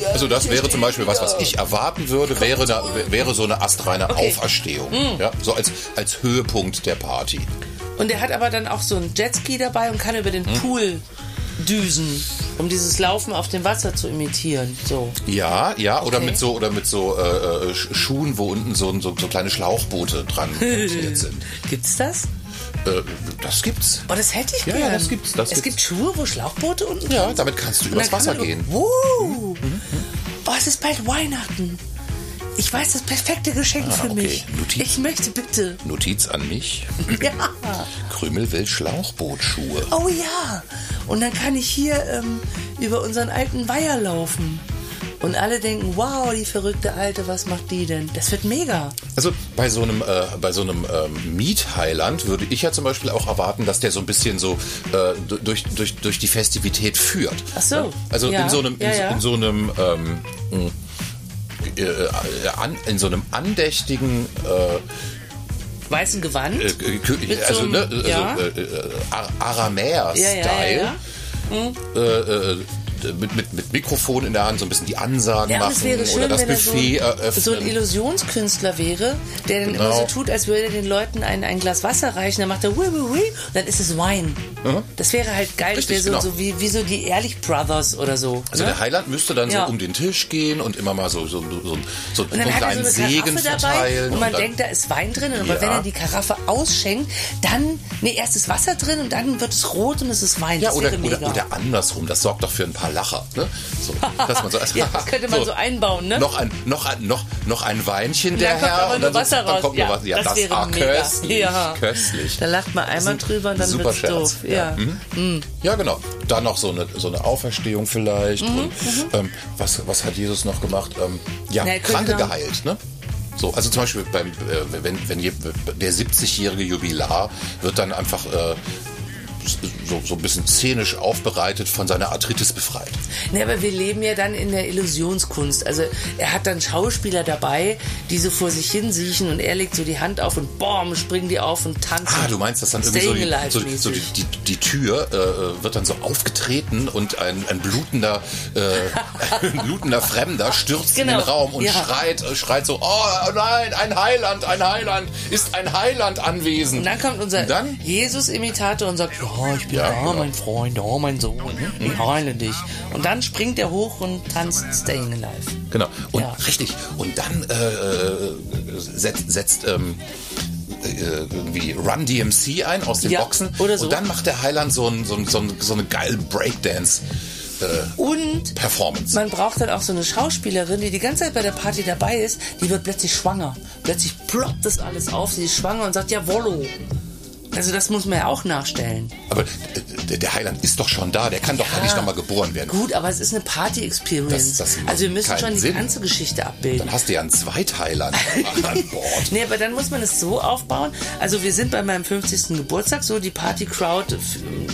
[SPEAKER 3] ja,
[SPEAKER 2] also das wäre zum Beispiel was, was
[SPEAKER 3] wieder.
[SPEAKER 2] ich erwarten würde, wäre, da, wäre so eine astreine
[SPEAKER 3] Okay.
[SPEAKER 2] Auferstehung. Ja, so als, als Höhepunkt der Party.
[SPEAKER 3] Und er hat aber dann auch so einen Jetski dabei und kann über den
[SPEAKER 2] Hm.
[SPEAKER 3] Pool düsen, um dieses Laufen auf dem Wasser zu imitieren. So.
[SPEAKER 2] Ja, ja, oder
[SPEAKER 3] Okay.
[SPEAKER 2] mit so oder mit so äh, äh, Sch- Schuhen, wo unten so, so, so kleine Schlauchboote dran montiert <laughs> sind.
[SPEAKER 3] Gibt's das?
[SPEAKER 2] Äh, das gibt's.
[SPEAKER 3] Oh, das hätte ich
[SPEAKER 2] Ja,
[SPEAKER 3] gern.
[SPEAKER 2] ja, das gibt's, das
[SPEAKER 3] es
[SPEAKER 2] gibt's.
[SPEAKER 3] gibt Schuhe, wo Schlauchboote unten
[SPEAKER 2] Ja,
[SPEAKER 3] dran
[SPEAKER 2] damit kannst du übers Wasser gehen.
[SPEAKER 3] Wow. Oh, es ist bald Weihnachten. Ich weiß das perfekte Geschenk
[SPEAKER 2] Ah,
[SPEAKER 3] für
[SPEAKER 2] okay.
[SPEAKER 3] mich.
[SPEAKER 2] Notiz.
[SPEAKER 3] Ich möchte bitte.
[SPEAKER 2] Notiz an mich. <laughs>
[SPEAKER 3] Ja.
[SPEAKER 2] Krümel will Schlauchbootschuhe.
[SPEAKER 3] Oh ja. Und dann kann ich hier ähm, über unseren alten Weiher laufen. Und alle denken, wow, die verrückte Alte, was macht die denn? Das wird mega.
[SPEAKER 2] Also bei so einem, äh, bei so einem ähm, Mietheiland würde ich ja zum Beispiel auch erwarten, dass der so ein bisschen so äh, du- durch, durch, durch die Festivität führt.
[SPEAKER 3] Ach so.
[SPEAKER 2] Also
[SPEAKER 3] Ja.
[SPEAKER 2] in so einem, in,
[SPEAKER 3] Ja,
[SPEAKER 2] so-
[SPEAKER 3] ja.
[SPEAKER 2] in so einem ähm, äh, äh, an, in so einem andächtigen äh,
[SPEAKER 3] Weißen Gewand.
[SPEAKER 2] also, ne,
[SPEAKER 3] ja.
[SPEAKER 2] Ar- Aramäer-Style.
[SPEAKER 3] Ja, ja.
[SPEAKER 2] Äh, äh, mit, mit, mit Mikrofon in der Hand so ein bisschen die Ansagen
[SPEAKER 3] Ja, und
[SPEAKER 2] machen
[SPEAKER 3] schön,
[SPEAKER 2] oder das Buffet
[SPEAKER 3] so,
[SPEAKER 2] eröffnen.
[SPEAKER 3] so ein Illusionskünstler wäre, der dann immer
[SPEAKER 2] Genau.
[SPEAKER 3] so tut, als würde er den Leuten ein, ein Glas Wasser reichen, dann macht er wui, wui, wui, und dann ist es Wein. Das wäre halt geil,
[SPEAKER 2] Richtig,
[SPEAKER 3] so,
[SPEAKER 2] genau.
[SPEAKER 3] so wie, wie so die Ehrlich Brothers oder so.
[SPEAKER 2] Also
[SPEAKER 3] ne?
[SPEAKER 2] der Heiland müsste dann
[SPEAKER 3] Ja.
[SPEAKER 2] so um den Tisch gehen und immer mal so, so, so, so,
[SPEAKER 3] und
[SPEAKER 2] einen kleinen
[SPEAKER 3] so eine
[SPEAKER 2] Segen verteilen.
[SPEAKER 3] und man
[SPEAKER 2] dann,
[SPEAKER 3] denkt, da ist Wein drin, aber
[SPEAKER 2] Ja.
[SPEAKER 3] wenn er die Karaffe ausschenkt, dann, nee, erst ist Wasser drin und dann wird es rot und es ist Wein.
[SPEAKER 2] ja, oder, oder, oder andersrum, das sorgt doch für ein paar Lacher. Ne? So, dass man so, <laughs>
[SPEAKER 3] Ja, das <laughs> könnte man so einbauen, ne?
[SPEAKER 2] Noch ein, noch ein, noch, noch ein Weinchen, der
[SPEAKER 3] kommt
[SPEAKER 2] Herr. und dann
[SPEAKER 3] Wasser
[SPEAKER 2] so, dann
[SPEAKER 3] raus.
[SPEAKER 2] Kommt
[SPEAKER 3] Ja,
[SPEAKER 2] nur was, ja,
[SPEAKER 3] das
[SPEAKER 2] das,
[SPEAKER 3] wäre
[SPEAKER 2] ah, köstlich.
[SPEAKER 3] Ja.
[SPEAKER 2] Köstlich.
[SPEAKER 3] Da lacht man einmal drüber und dann
[SPEAKER 2] Super
[SPEAKER 3] wird's
[SPEAKER 2] Scherz.
[SPEAKER 3] doof. Ja.
[SPEAKER 2] Mhm. Ja, genau. Dann noch so eine, so eine Auferstehung vielleicht.
[SPEAKER 3] Mhm,
[SPEAKER 2] und, ähm, was, was hat Jesus noch gemacht? Ähm, ja,
[SPEAKER 3] Na,
[SPEAKER 2] Kranke geheilt, ne? So, also zum Beispiel beim, äh, wenn, wenn der 70-jährige Jubilar wird dann einfach äh, so, so ein bisschen szenisch aufbereitet von seiner Arthritis befreit.
[SPEAKER 3] Ne, aber wir leben ja dann in der Illusionskunst. Also er hat dann Schauspieler dabei, die so vor sich hin siechen und er legt so die Hand auf und boom, springen die auf und tanzen.
[SPEAKER 2] Ah, du meinst, dass dann irgendwie so, die, so, so die, die, die Tür äh, wird dann so aufgetreten und ein, ein blutender, äh, <laughs> ein blutender Fremder stürzt in
[SPEAKER 3] Genau,
[SPEAKER 2] den Raum und
[SPEAKER 3] ja.
[SPEAKER 2] schreit, äh, schreit so, oh nein, ein Heiland, ein Heiland, ist ein Heiland anwesend.
[SPEAKER 3] Und dann kommt unser? Jesus-Imitator und sagt, ja, ich bin
[SPEAKER 2] Ja,
[SPEAKER 3] da,
[SPEAKER 2] genau.
[SPEAKER 3] mein Freund, da, mein Sohn, ich heile dich. Und dann springt er hoch und tanzt Staying Alive.
[SPEAKER 2] Genau. Und
[SPEAKER 3] Ja.
[SPEAKER 2] richtig. Und dann äh, äh, setzt, setzt ähm, äh, irgendwie Run DMC ein aus den
[SPEAKER 3] Ja,
[SPEAKER 2] Boxen.
[SPEAKER 3] oder so.
[SPEAKER 2] Und dann macht der Heiland so, ein, so, ein, so, ein, so eine geile Breakdance.
[SPEAKER 3] Und
[SPEAKER 2] Performance.
[SPEAKER 3] man braucht dann auch so eine Schauspielerin, die die ganze Zeit bei der Party dabei ist, die wird plötzlich schwanger. Plötzlich ploppt das alles auf, sie ist schwanger und sagt, jawollo. Also das muss man ja auch nachstellen.
[SPEAKER 2] Aber der, der Heiland ist doch schon da, der kann doch gar nicht nochmal geboren werden.
[SPEAKER 3] Gut, aber es ist eine Party-Experience.
[SPEAKER 2] Das- das
[SPEAKER 3] Also wir müssen schon die
[SPEAKER 2] Sinn.
[SPEAKER 3] ganze Geschichte abbilden.
[SPEAKER 2] Dann hast du ja einen Zweitheiland <laughs> an Bord.
[SPEAKER 3] Nee, aber dann muss man es so aufbauen. Also wir sind bei meinem 50. Geburtstag, so die Party-Crowd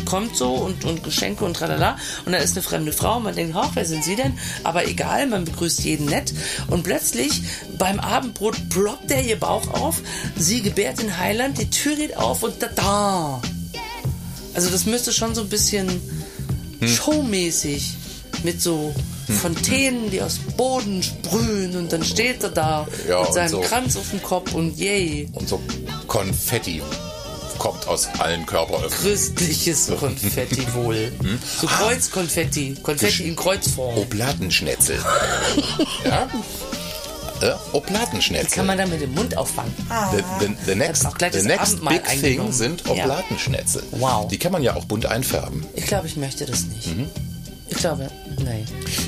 [SPEAKER 3] kommt so und, und Geschenke und tralala. Und da ist eine fremde Frau und man denkt, ach, wer sind Sie denn? Aber egal, man begrüßt jeden nett. Und plötzlich beim Abendbrot ploppt der ihr Bauch auf, sie gebärt in Heiland, die Tür geht auf und da da. Also das müsste schon so ein bisschen
[SPEAKER 2] Hm.
[SPEAKER 3] showmäßig mit so Fontänen, die aus dem Boden sprühen und dann steht er da
[SPEAKER 2] Ja,
[SPEAKER 3] mit seinem
[SPEAKER 2] so.
[SPEAKER 3] Kranz auf dem Kopf und yay,
[SPEAKER 2] Und so Konfetti kommt aus allen Körperöffnungen.
[SPEAKER 3] christliches <laughs> Konfetti wohl.
[SPEAKER 2] Hm?
[SPEAKER 3] So Kreuzkonfetti, Konfetti in Kreuzform.
[SPEAKER 2] Oblatenschnetzel. <laughs> ja? Äh, Oblatenschnetzel.
[SPEAKER 3] Kann man da mit dem Mund auffangen?
[SPEAKER 2] The, the, the next, the next big thing sind
[SPEAKER 3] Ja.
[SPEAKER 2] Oblatenschnetzel.
[SPEAKER 3] Wow.
[SPEAKER 2] Die kann man ja auch bunt einfärben.
[SPEAKER 3] Ich glaube, ich möchte das nicht.
[SPEAKER 2] Mhm.
[SPEAKER 3] Ich glaube, nein.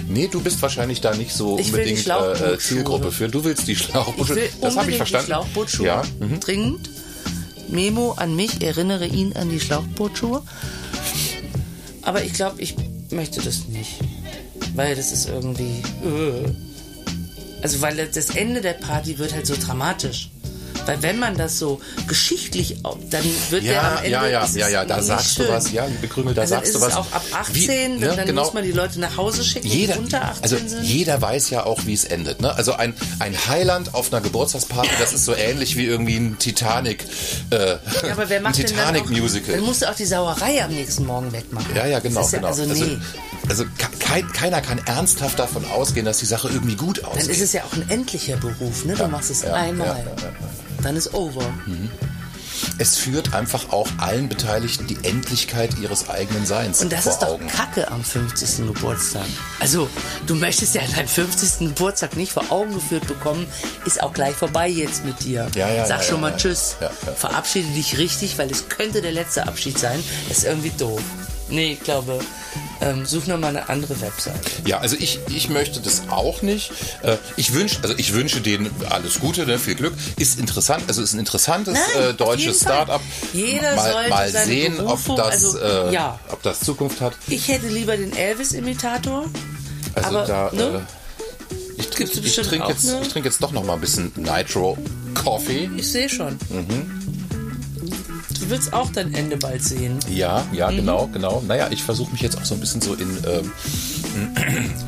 [SPEAKER 2] Nee, du bist wahrscheinlich da nicht so
[SPEAKER 3] Ich die
[SPEAKER 2] unbedingt äh. Zielgruppe für. Du willst die Schlauchbootschuhe. Das habe ich
[SPEAKER 3] die
[SPEAKER 2] verstanden.
[SPEAKER 3] Schlauchbootschuhe.
[SPEAKER 2] Ja. mhm.
[SPEAKER 3] Dringend. Memo an mich, erinnere ihn an die Schlauchbootschuhe. Aber ich glaube, ich möchte das nicht. Weil das ist irgendwie. Äh. Also, weil das Ende der Party wird halt so dramatisch. Weil wenn man das so geschichtlich, dann wird der am
[SPEAKER 2] Ja,
[SPEAKER 3] Ende.
[SPEAKER 2] ja, ja, ja, ja, da sagst du
[SPEAKER 3] schön.
[SPEAKER 2] was. Ja, liebe Krümel, da
[SPEAKER 3] also
[SPEAKER 2] sagst
[SPEAKER 3] ist
[SPEAKER 2] du
[SPEAKER 3] es
[SPEAKER 2] was.
[SPEAKER 3] auch ab 18,
[SPEAKER 2] Wie-
[SPEAKER 3] dann,
[SPEAKER 2] ne,
[SPEAKER 3] dann
[SPEAKER 2] genau.
[SPEAKER 3] muss man die Leute nach Hause schicken,
[SPEAKER 2] jeder,
[SPEAKER 3] die unter 18
[SPEAKER 2] also
[SPEAKER 3] sind.
[SPEAKER 2] jeder weiß ja auch, wie es endet. Ne? Also ein, ein Heiland auf einer Geburtstagsparty, das ist so ähnlich wie irgendwie ein Titanic, äh,
[SPEAKER 3] Ja, aber wer
[SPEAKER 2] ein
[SPEAKER 3] macht dann auch,
[SPEAKER 2] Titanic-Musical.
[SPEAKER 3] Dann musst du auch die Sauerei am nächsten Morgen wegmachen.
[SPEAKER 2] Ja, ja, genau,
[SPEAKER 3] ist ja,
[SPEAKER 2] genau.
[SPEAKER 3] Also,
[SPEAKER 2] also,
[SPEAKER 3] nee.
[SPEAKER 2] Also ke- kein, keiner kann ernsthaft davon ausgehen, dass die Sache irgendwie gut
[SPEAKER 3] dann
[SPEAKER 2] ausgeht.
[SPEAKER 3] ist es ja auch ein endlicher Beruf, ne? Du machst es
[SPEAKER 2] ja,
[SPEAKER 3] einmal.
[SPEAKER 2] ja, ja, ja,
[SPEAKER 3] Dann ist over.
[SPEAKER 2] es führt einfach auch allen Beteiligten die Endlichkeit ihres eigenen Seins
[SPEAKER 3] Und das
[SPEAKER 2] vor
[SPEAKER 3] ist doch
[SPEAKER 2] Augen.
[SPEAKER 3] Kacke am 50. Geburtstag. Also, du möchtest ja deinen 50. Geburtstag nicht vor Augen geführt bekommen, ist auch gleich vorbei jetzt mit dir.
[SPEAKER 2] Ja, ja,
[SPEAKER 3] Sag
[SPEAKER 2] ja,
[SPEAKER 3] schon
[SPEAKER 2] ja,
[SPEAKER 3] mal
[SPEAKER 2] ja.
[SPEAKER 3] Tschüss.
[SPEAKER 2] Ja, ja.
[SPEAKER 3] Verabschiede dich richtig, weil es könnte der letzte Abschied sein. Das ist irgendwie doof. Nee, ich glaube, ähm, such noch mal eine andere Webseite.
[SPEAKER 2] Ja, also ich, ich möchte das auch nicht. Äh, Ich wünsche, also ich wünsche denen alles Gute, ne, viel Glück. Ist interessant, also ist ein interessantes
[SPEAKER 3] Nein,
[SPEAKER 2] äh, deutsches. Start-up.
[SPEAKER 3] Jeder
[SPEAKER 2] mal,
[SPEAKER 3] sollte
[SPEAKER 2] mal
[SPEAKER 3] seine
[SPEAKER 2] sehen,
[SPEAKER 3] Berufung-
[SPEAKER 2] ob das,
[SPEAKER 3] also,
[SPEAKER 2] äh,
[SPEAKER 3] ja.
[SPEAKER 2] ob das Zukunft hat.
[SPEAKER 3] Ich hätte lieber den Elvis-Imitator.
[SPEAKER 2] Also
[SPEAKER 3] aber,
[SPEAKER 2] da,
[SPEAKER 3] ne?
[SPEAKER 2] äh, ich trinke ich
[SPEAKER 3] bestimmt
[SPEAKER 2] trink jetzt,
[SPEAKER 3] ne?
[SPEAKER 2] ich trink jetzt doch noch mal ein bisschen Nitro Coffee.
[SPEAKER 3] Ich sehe schon.
[SPEAKER 2] Mhm.
[SPEAKER 3] Du willst auch dein Ende bald sehen.
[SPEAKER 2] Ja,
[SPEAKER 3] Mhm.
[SPEAKER 2] ja, genau, genau. Naja, ich versuche mich jetzt auch so ein bisschen so in, ähm,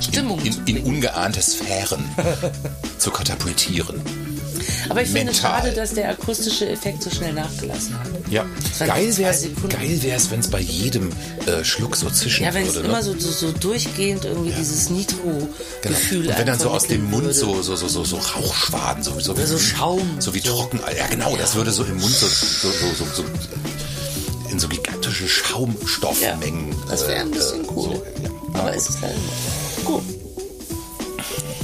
[SPEAKER 3] Stimmung.
[SPEAKER 2] in, in ungeahnte Sphären <laughs> zu katapultieren.
[SPEAKER 3] Aber ich finde es schade, dass der akustische Effekt so schnell nachgelassen hat.
[SPEAKER 2] Ja, geil geil wär's, wenn es bei jedem äh, Schluck so zischen
[SPEAKER 3] Ja, wenn es
[SPEAKER 2] würde.
[SPEAKER 3] immer so, so, so durchgehend irgendwie dieses
[SPEAKER 2] Genau.
[SPEAKER 3] Nitro-Gefühl
[SPEAKER 2] Und wenn dann so aus dem Mund so, so, so, so, so Rauchschwaden, so, so,
[SPEAKER 3] Oder so Schaum.
[SPEAKER 2] So wie trocken. Ja, genau, das würde so im Mund so, so, so, so, in so gigantische Schaumstoffmengen.
[SPEAKER 3] würde. Das wäre ein
[SPEAKER 2] äh,
[SPEAKER 3] bisschen
[SPEAKER 2] äh,
[SPEAKER 3] cool.
[SPEAKER 2] So, ja.
[SPEAKER 3] Aber ist es leider nicht. Gut.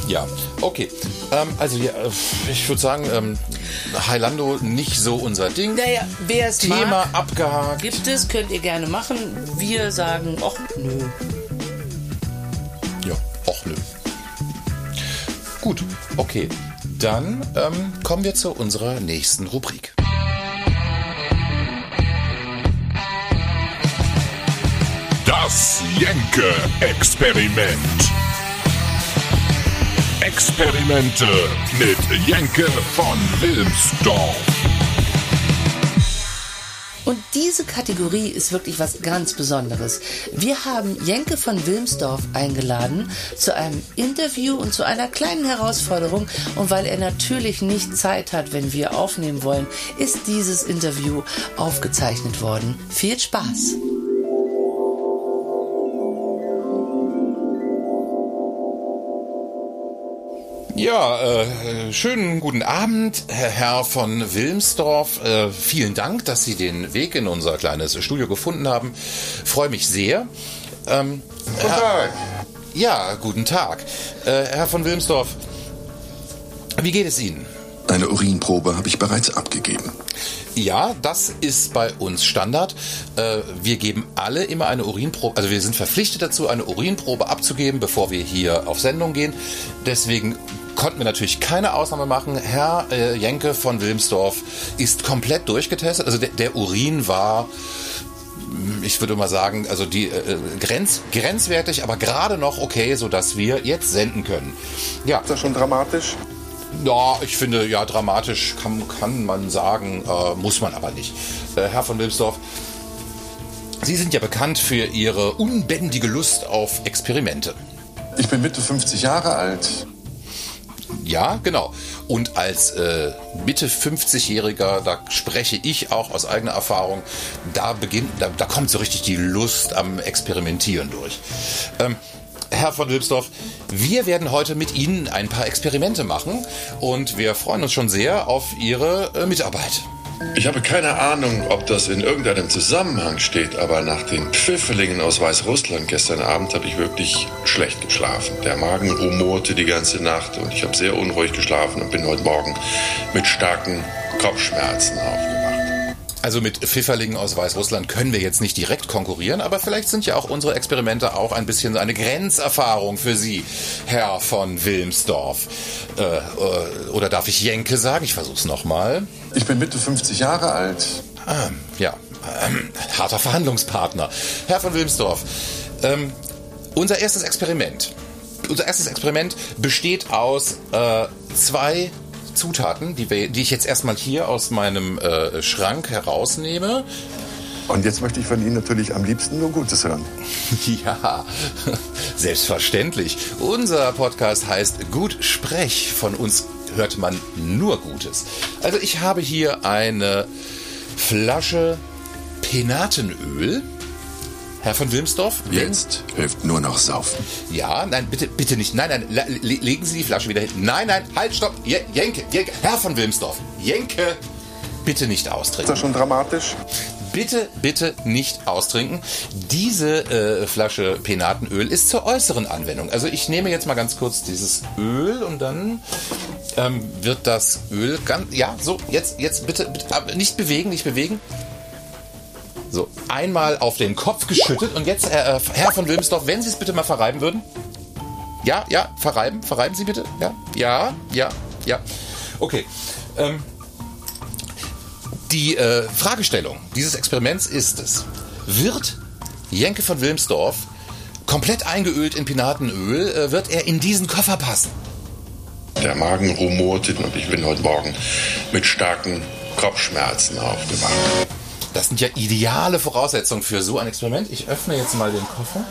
[SPEAKER 2] Ja, okay. Ähm, also ja, äh, ich würde sagen, ähm, Highlando nicht so unser Ding.
[SPEAKER 3] Naja, wer es
[SPEAKER 2] Thema
[SPEAKER 3] mag,
[SPEAKER 2] abgehakt.
[SPEAKER 3] gibt es, könnt ihr gerne machen. Wir sagen, ach nö.
[SPEAKER 2] Ja, och nö. Gut, okay. Dann ähm, kommen wir zu unserer nächsten Rubrik.
[SPEAKER 5] Das Jenke-Experiment. Experimente mit Jenke von Wilmsdorf.
[SPEAKER 3] Und diese Kategorie ist wirklich was ganz Besonderes. Wir haben Jenke von Wilmsdorf eingeladen zu einem Interview und zu einer kleinen Herausforderung. Und weil er natürlich nicht Zeit hat, wenn wir aufnehmen wollen, ist dieses Interview aufgezeichnet worden. Viel Spaß!
[SPEAKER 2] Ja, äh, schönen guten Abend, Herr, Herr von Wilmsdorf. Äh, vielen Dank, dass Sie den Weg in unser kleines Studio gefunden haben. Freue mich sehr. Ähm,
[SPEAKER 6] Guten Tag.
[SPEAKER 2] ja, guten Tag. Äh, Herr von Wilmsdorf, wie geht es Ihnen?
[SPEAKER 6] Eine Urinprobe habe ich bereits abgegeben.
[SPEAKER 2] Ja, das ist bei uns Standard. Äh, wir geben alle immer eine Urinprobe, also wir sind verpflichtet dazu, eine Urinprobe abzugeben, bevor wir hier auf Sendung gehen. Deswegen konnten wir natürlich keine Ausnahme machen. Herr äh, Jenke von Wilmsdorf ist komplett durchgetestet. Also der, Urin war, ich würde mal sagen, also die äh, Grenz, grenzwertig, aber gerade noch okay, sodass wir jetzt senden können. Ja,
[SPEAKER 6] Ist das schon dramatisch?
[SPEAKER 2] Ja, ich finde, ja, dramatisch kann, kann man sagen, äh, muss man aber nicht. Äh, Herr von Wilmsdorf, Sie sind ja bekannt für Ihre unbändige Lust auf Experimente.
[SPEAKER 6] Ich bin Mitte 50 Jahre alt.
[SPEAKER 2] Ja, genau. Und als äh, Mitte 50-Jähriger, da spreche ich auch aus eigener Erfahrung, da beginnt, da, da kommt so richtig die Lust am Experimentieren durch. Ähm, Herr von Wilmsdorf, wir werden heute mit Ihnen ein paar Experimente machen und wir freuen uns schon sehr auf Ihre äh, Mitarbeit.
[SPEAKER 7] Ich habe keine Ahnung, ob das in irgendeinem Zusammenhang steht, aber nach den Pfifferlingen aus Weißrussland gestern Abend habe ich wirklich schlecht geschlafen. Der Magen rumorte die ganze Nacht und ich habe sehr unruhig geschlafen und bin heute Morgen mit starken Kopfschmerzen aufgewacht.
[SPEAKER 2] Also mit Pfifferlingen aus Weißrussland können wir jetzt nicht direkt konkurrieren, aber vielleicht sind ja auch unsere Experimente auch ein bisschen eine Grenzerfahrung für Sie, Herr von Wilmsdorf. Äh, äh, oder darf ich Jenke sagen? Ich versuch's nochmal.
[SPEAKER 6] Ich bin Mitte 50 Jahre alt.
[SPEAKER 2] Ah, ja, ähm, harter Verhandlungspartner. Herr von Wilmsdorf, ähm, unser erstes Experiment. Unser erstes Experiment besteht aus äh, zwei Zutaten, die, wir, die ich jetzt erstmal hier aus meinem äh, Schrank herausnehme.
[SPEAKER 6] Und jetzt möchte ich von Ihnen natürlich am liebsten nur Gutes hören. <laughs>
[SPEAKER 2] Ja, selbstverständlich. Unser Podcast heißt Gut Sprech. Von uns hört man nur Gutes. Also ich habe hier eine Flasche Penatenöl. Herr von Wilmsdorf?
[SPEAKER 6] Jetzt hilft nur noch Saufen.
[SPEAKER 2] Ja, nein, bitte, bitte nicht. Nein, nein, le le legen Sie die Flasche wieder hin. Nein, nein, halt, stopp. Je Jenke, Jenke, Herr von Wilmsdorf. Jenke, bitte nicht
[SPEAKER 6] Ist
[SPEAKER 2] austrinken.
[SPEAKER 6] das schon dramatisch?
[SPEAKER 2] Bitte, bitte nicht austrinken. Diese äh, Flasche Penatenöl ist zur äußeren Anwendung. Also ich nehme jetzt mal ganz kurz dieses Öl und dann ähm, wird das Öl ganz, ja, so, jetzt, jetzt bitte, bitte nicht bewegen, nicht bewegen. So, einmal auf den Kopf geschüttet und jetzt, äh, Herr von Wilmsdorf, wenn Sie es bitte mal verreiben würden. Ja, ja, verreiben, verreiben Sie bitte. Ja, ja, ja, ja. Okay. Ähm, die äh, Fragestellung dieses Experiments ist es, wird Jenke von Wilmsdorf komplett eingeölt in Pinatenöl, äh, wird er in diesen Koffer passen?
[SPEAKER 7] Der Magen rumorte und ich bin heute Morgen mit starken Kopfschmerzen aufgewacht.
[SPEAKER 2] Das sind ja ideale Voraussetzungen für so ein Experiment. Ich öffne jetzt mal den Koffer.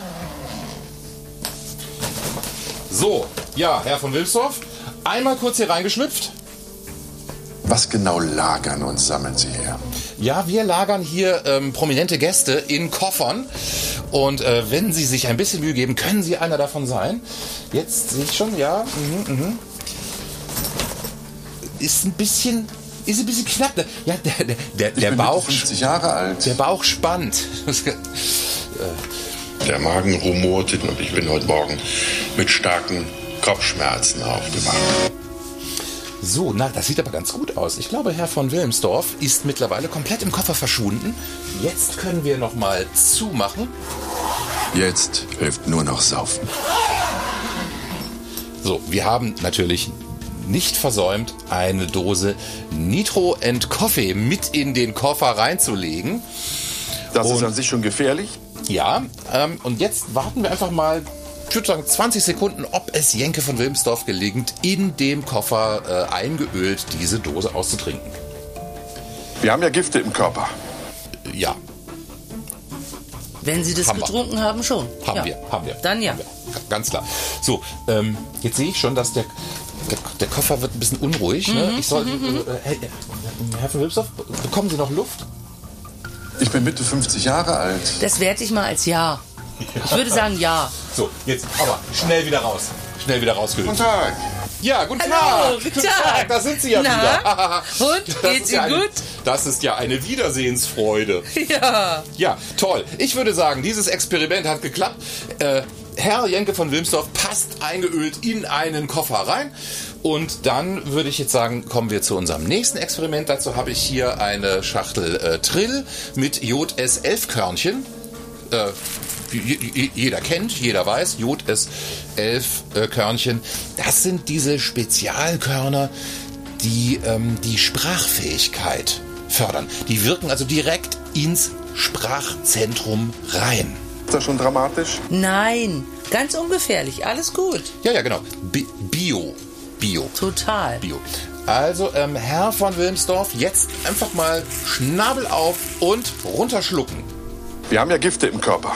[SPEAKER 2] So, ja, Herr von Wilmsdorf, einmal kurz hier reingeschlüpft.
[SPEAKER 6] Was genau lagern und sammeln Sie her?
[SPEAKER 2] Ja, wir lagern hier ähm, prominente Gäste in Koffern. Und äh, wenn Sie sich ein bisschen Mühe geben, können Sie einer davon sein. Jetzt sehe ich schon, ja. Mhm, mhm. Ist ein bisschen, ist ein bisschen knapp. Ja, der, der, der, der Bauch,
[SPEAKER 6] Mitte 50 Jahre alt.
[SPEAKER 2] der Bauch spannt.
[SPEAKER 7] Der Magen rumorte und ich bin heute Morgen mit starken Kopfschmerzen aufgewacht.
[SPEAKER 2] So, na, das sieht aber ganz gut aus. Ich glaube, Herr von Wilmsdorf ist mittlerweile komplett im Koffer verschwunden. Jetzt können wir noch mal zumachen.
[SPEAKER 6] Jetzt hilft nur noch Saufen.
[SPEAKER 2] So, wir haben natürlich nicht versäumt, eine Dose Nitro and Coffee mit in den Koffer reinzulegen.
[SPEAKER 6] Das ist
[SPEAKER 2] Und-
[SPEAKER 6] an sich schon gefährlich.
[SPEAKER 2] Ja, ähm, und jetzt warten wir einfach mal, ich würde sagen 20 Sekunden, ob es Jenke von Wilmsdorf gelingt, in dem Koffer äh, eingeölt diese Dose auszutrinken.
[SPEAKER 6] Wir haben ja Gifte im Körper.
[SPEAKER 2] ja,
[SPEAKER 3] Wenn Sie das
[SPEAKER 2] Haben wir.
[SPEAKER 3] getrunken haben, schon.
[SPEAKER 2] haben
[SPEAKER 3] ja.
[SPEAKER 2] wir, haben wir.
[SPEAKER 3] Dann ja.
[SPEAKER 2] Haben wir. Ganz klar. So, ähm, jetzt sehe ich schon, dass der, der, der Koffer wird ein bisschen unruhig. Ne?
[SPEAKER 3] Mhm,
[SPEAKER 2] Ich soll, äh, äh, Herr von Wilpsdorf, bekommen Sie noch Luft?
[SPEAKER 6] Ich bin Mitte 50 Jahre alt.
[SPEAKER 3] Das werte ich mal als Ja. Ich würde sagen Ja.
[SPEAKER 2] So, jetzt aber schnell wieder raus. Schnell wieder rausgehört.
[SPEAKER 6] Guten Tag.
[SPEAKER 2] Ja, guten
[SPEAKER 3] Hallo,
[SPEAKER 2] Tag.
[SPEAKER 3] guten Tag.
[SPEAKER 2] Da sind Sie ja
[SPEAKER 3] Na,
[SPEAKER 2] wieder.
[SPEAKER 3] und?
[SPEAKER 2] Das
[SPEAKER 3] Geht's
[SPEAKER 2] ist ja
[SPEAKER 3] Ihnen
[SPEAKER 2] eine,
[SPEAKER 3] gut?
[SPEAKER 2] Das ist ja eine Wiedersehensfreude.
[SPEAKER 3] Ja.
[SPEAKER 2] Ja, toll. Ich würde sagen, dieses Experiment hat geklappt. Äh, Herr Jenke von Wilmsdorf passt eingeölt in einen Koffer rein. Und dann würde ich jetzt sagen, kommen wir zu unserem nächsten Experiment. Dazu habe ich hier eine Schachtel äh, Trill mit JS 11 Körnchen. Äh, jeder kennt, jeder weiß, JS 11 äh, Körnchen. Das sind diese Spezialkörner, die ähm, die Sprachfähigkeit fördern. Die wirken also direkt ins Sprachzentrum rein.
[SPEAKER 6] Ist das schon dramatisch?
[SPEAKER 3] Nein. Ganz ungefährlich. Alles gut.
[SPEAKER 2] Ja, ja, genau. Bi Bio. Bio.
[SPEAKER 3] Total.
[SPEAKER 2] Bio. Also, ähm, Herr von Wilmsdorf, jetzt einfach mal Schnabel auf und runterschlucken.
[SPEAKER 6] Wir haben ja Gifte im Körper.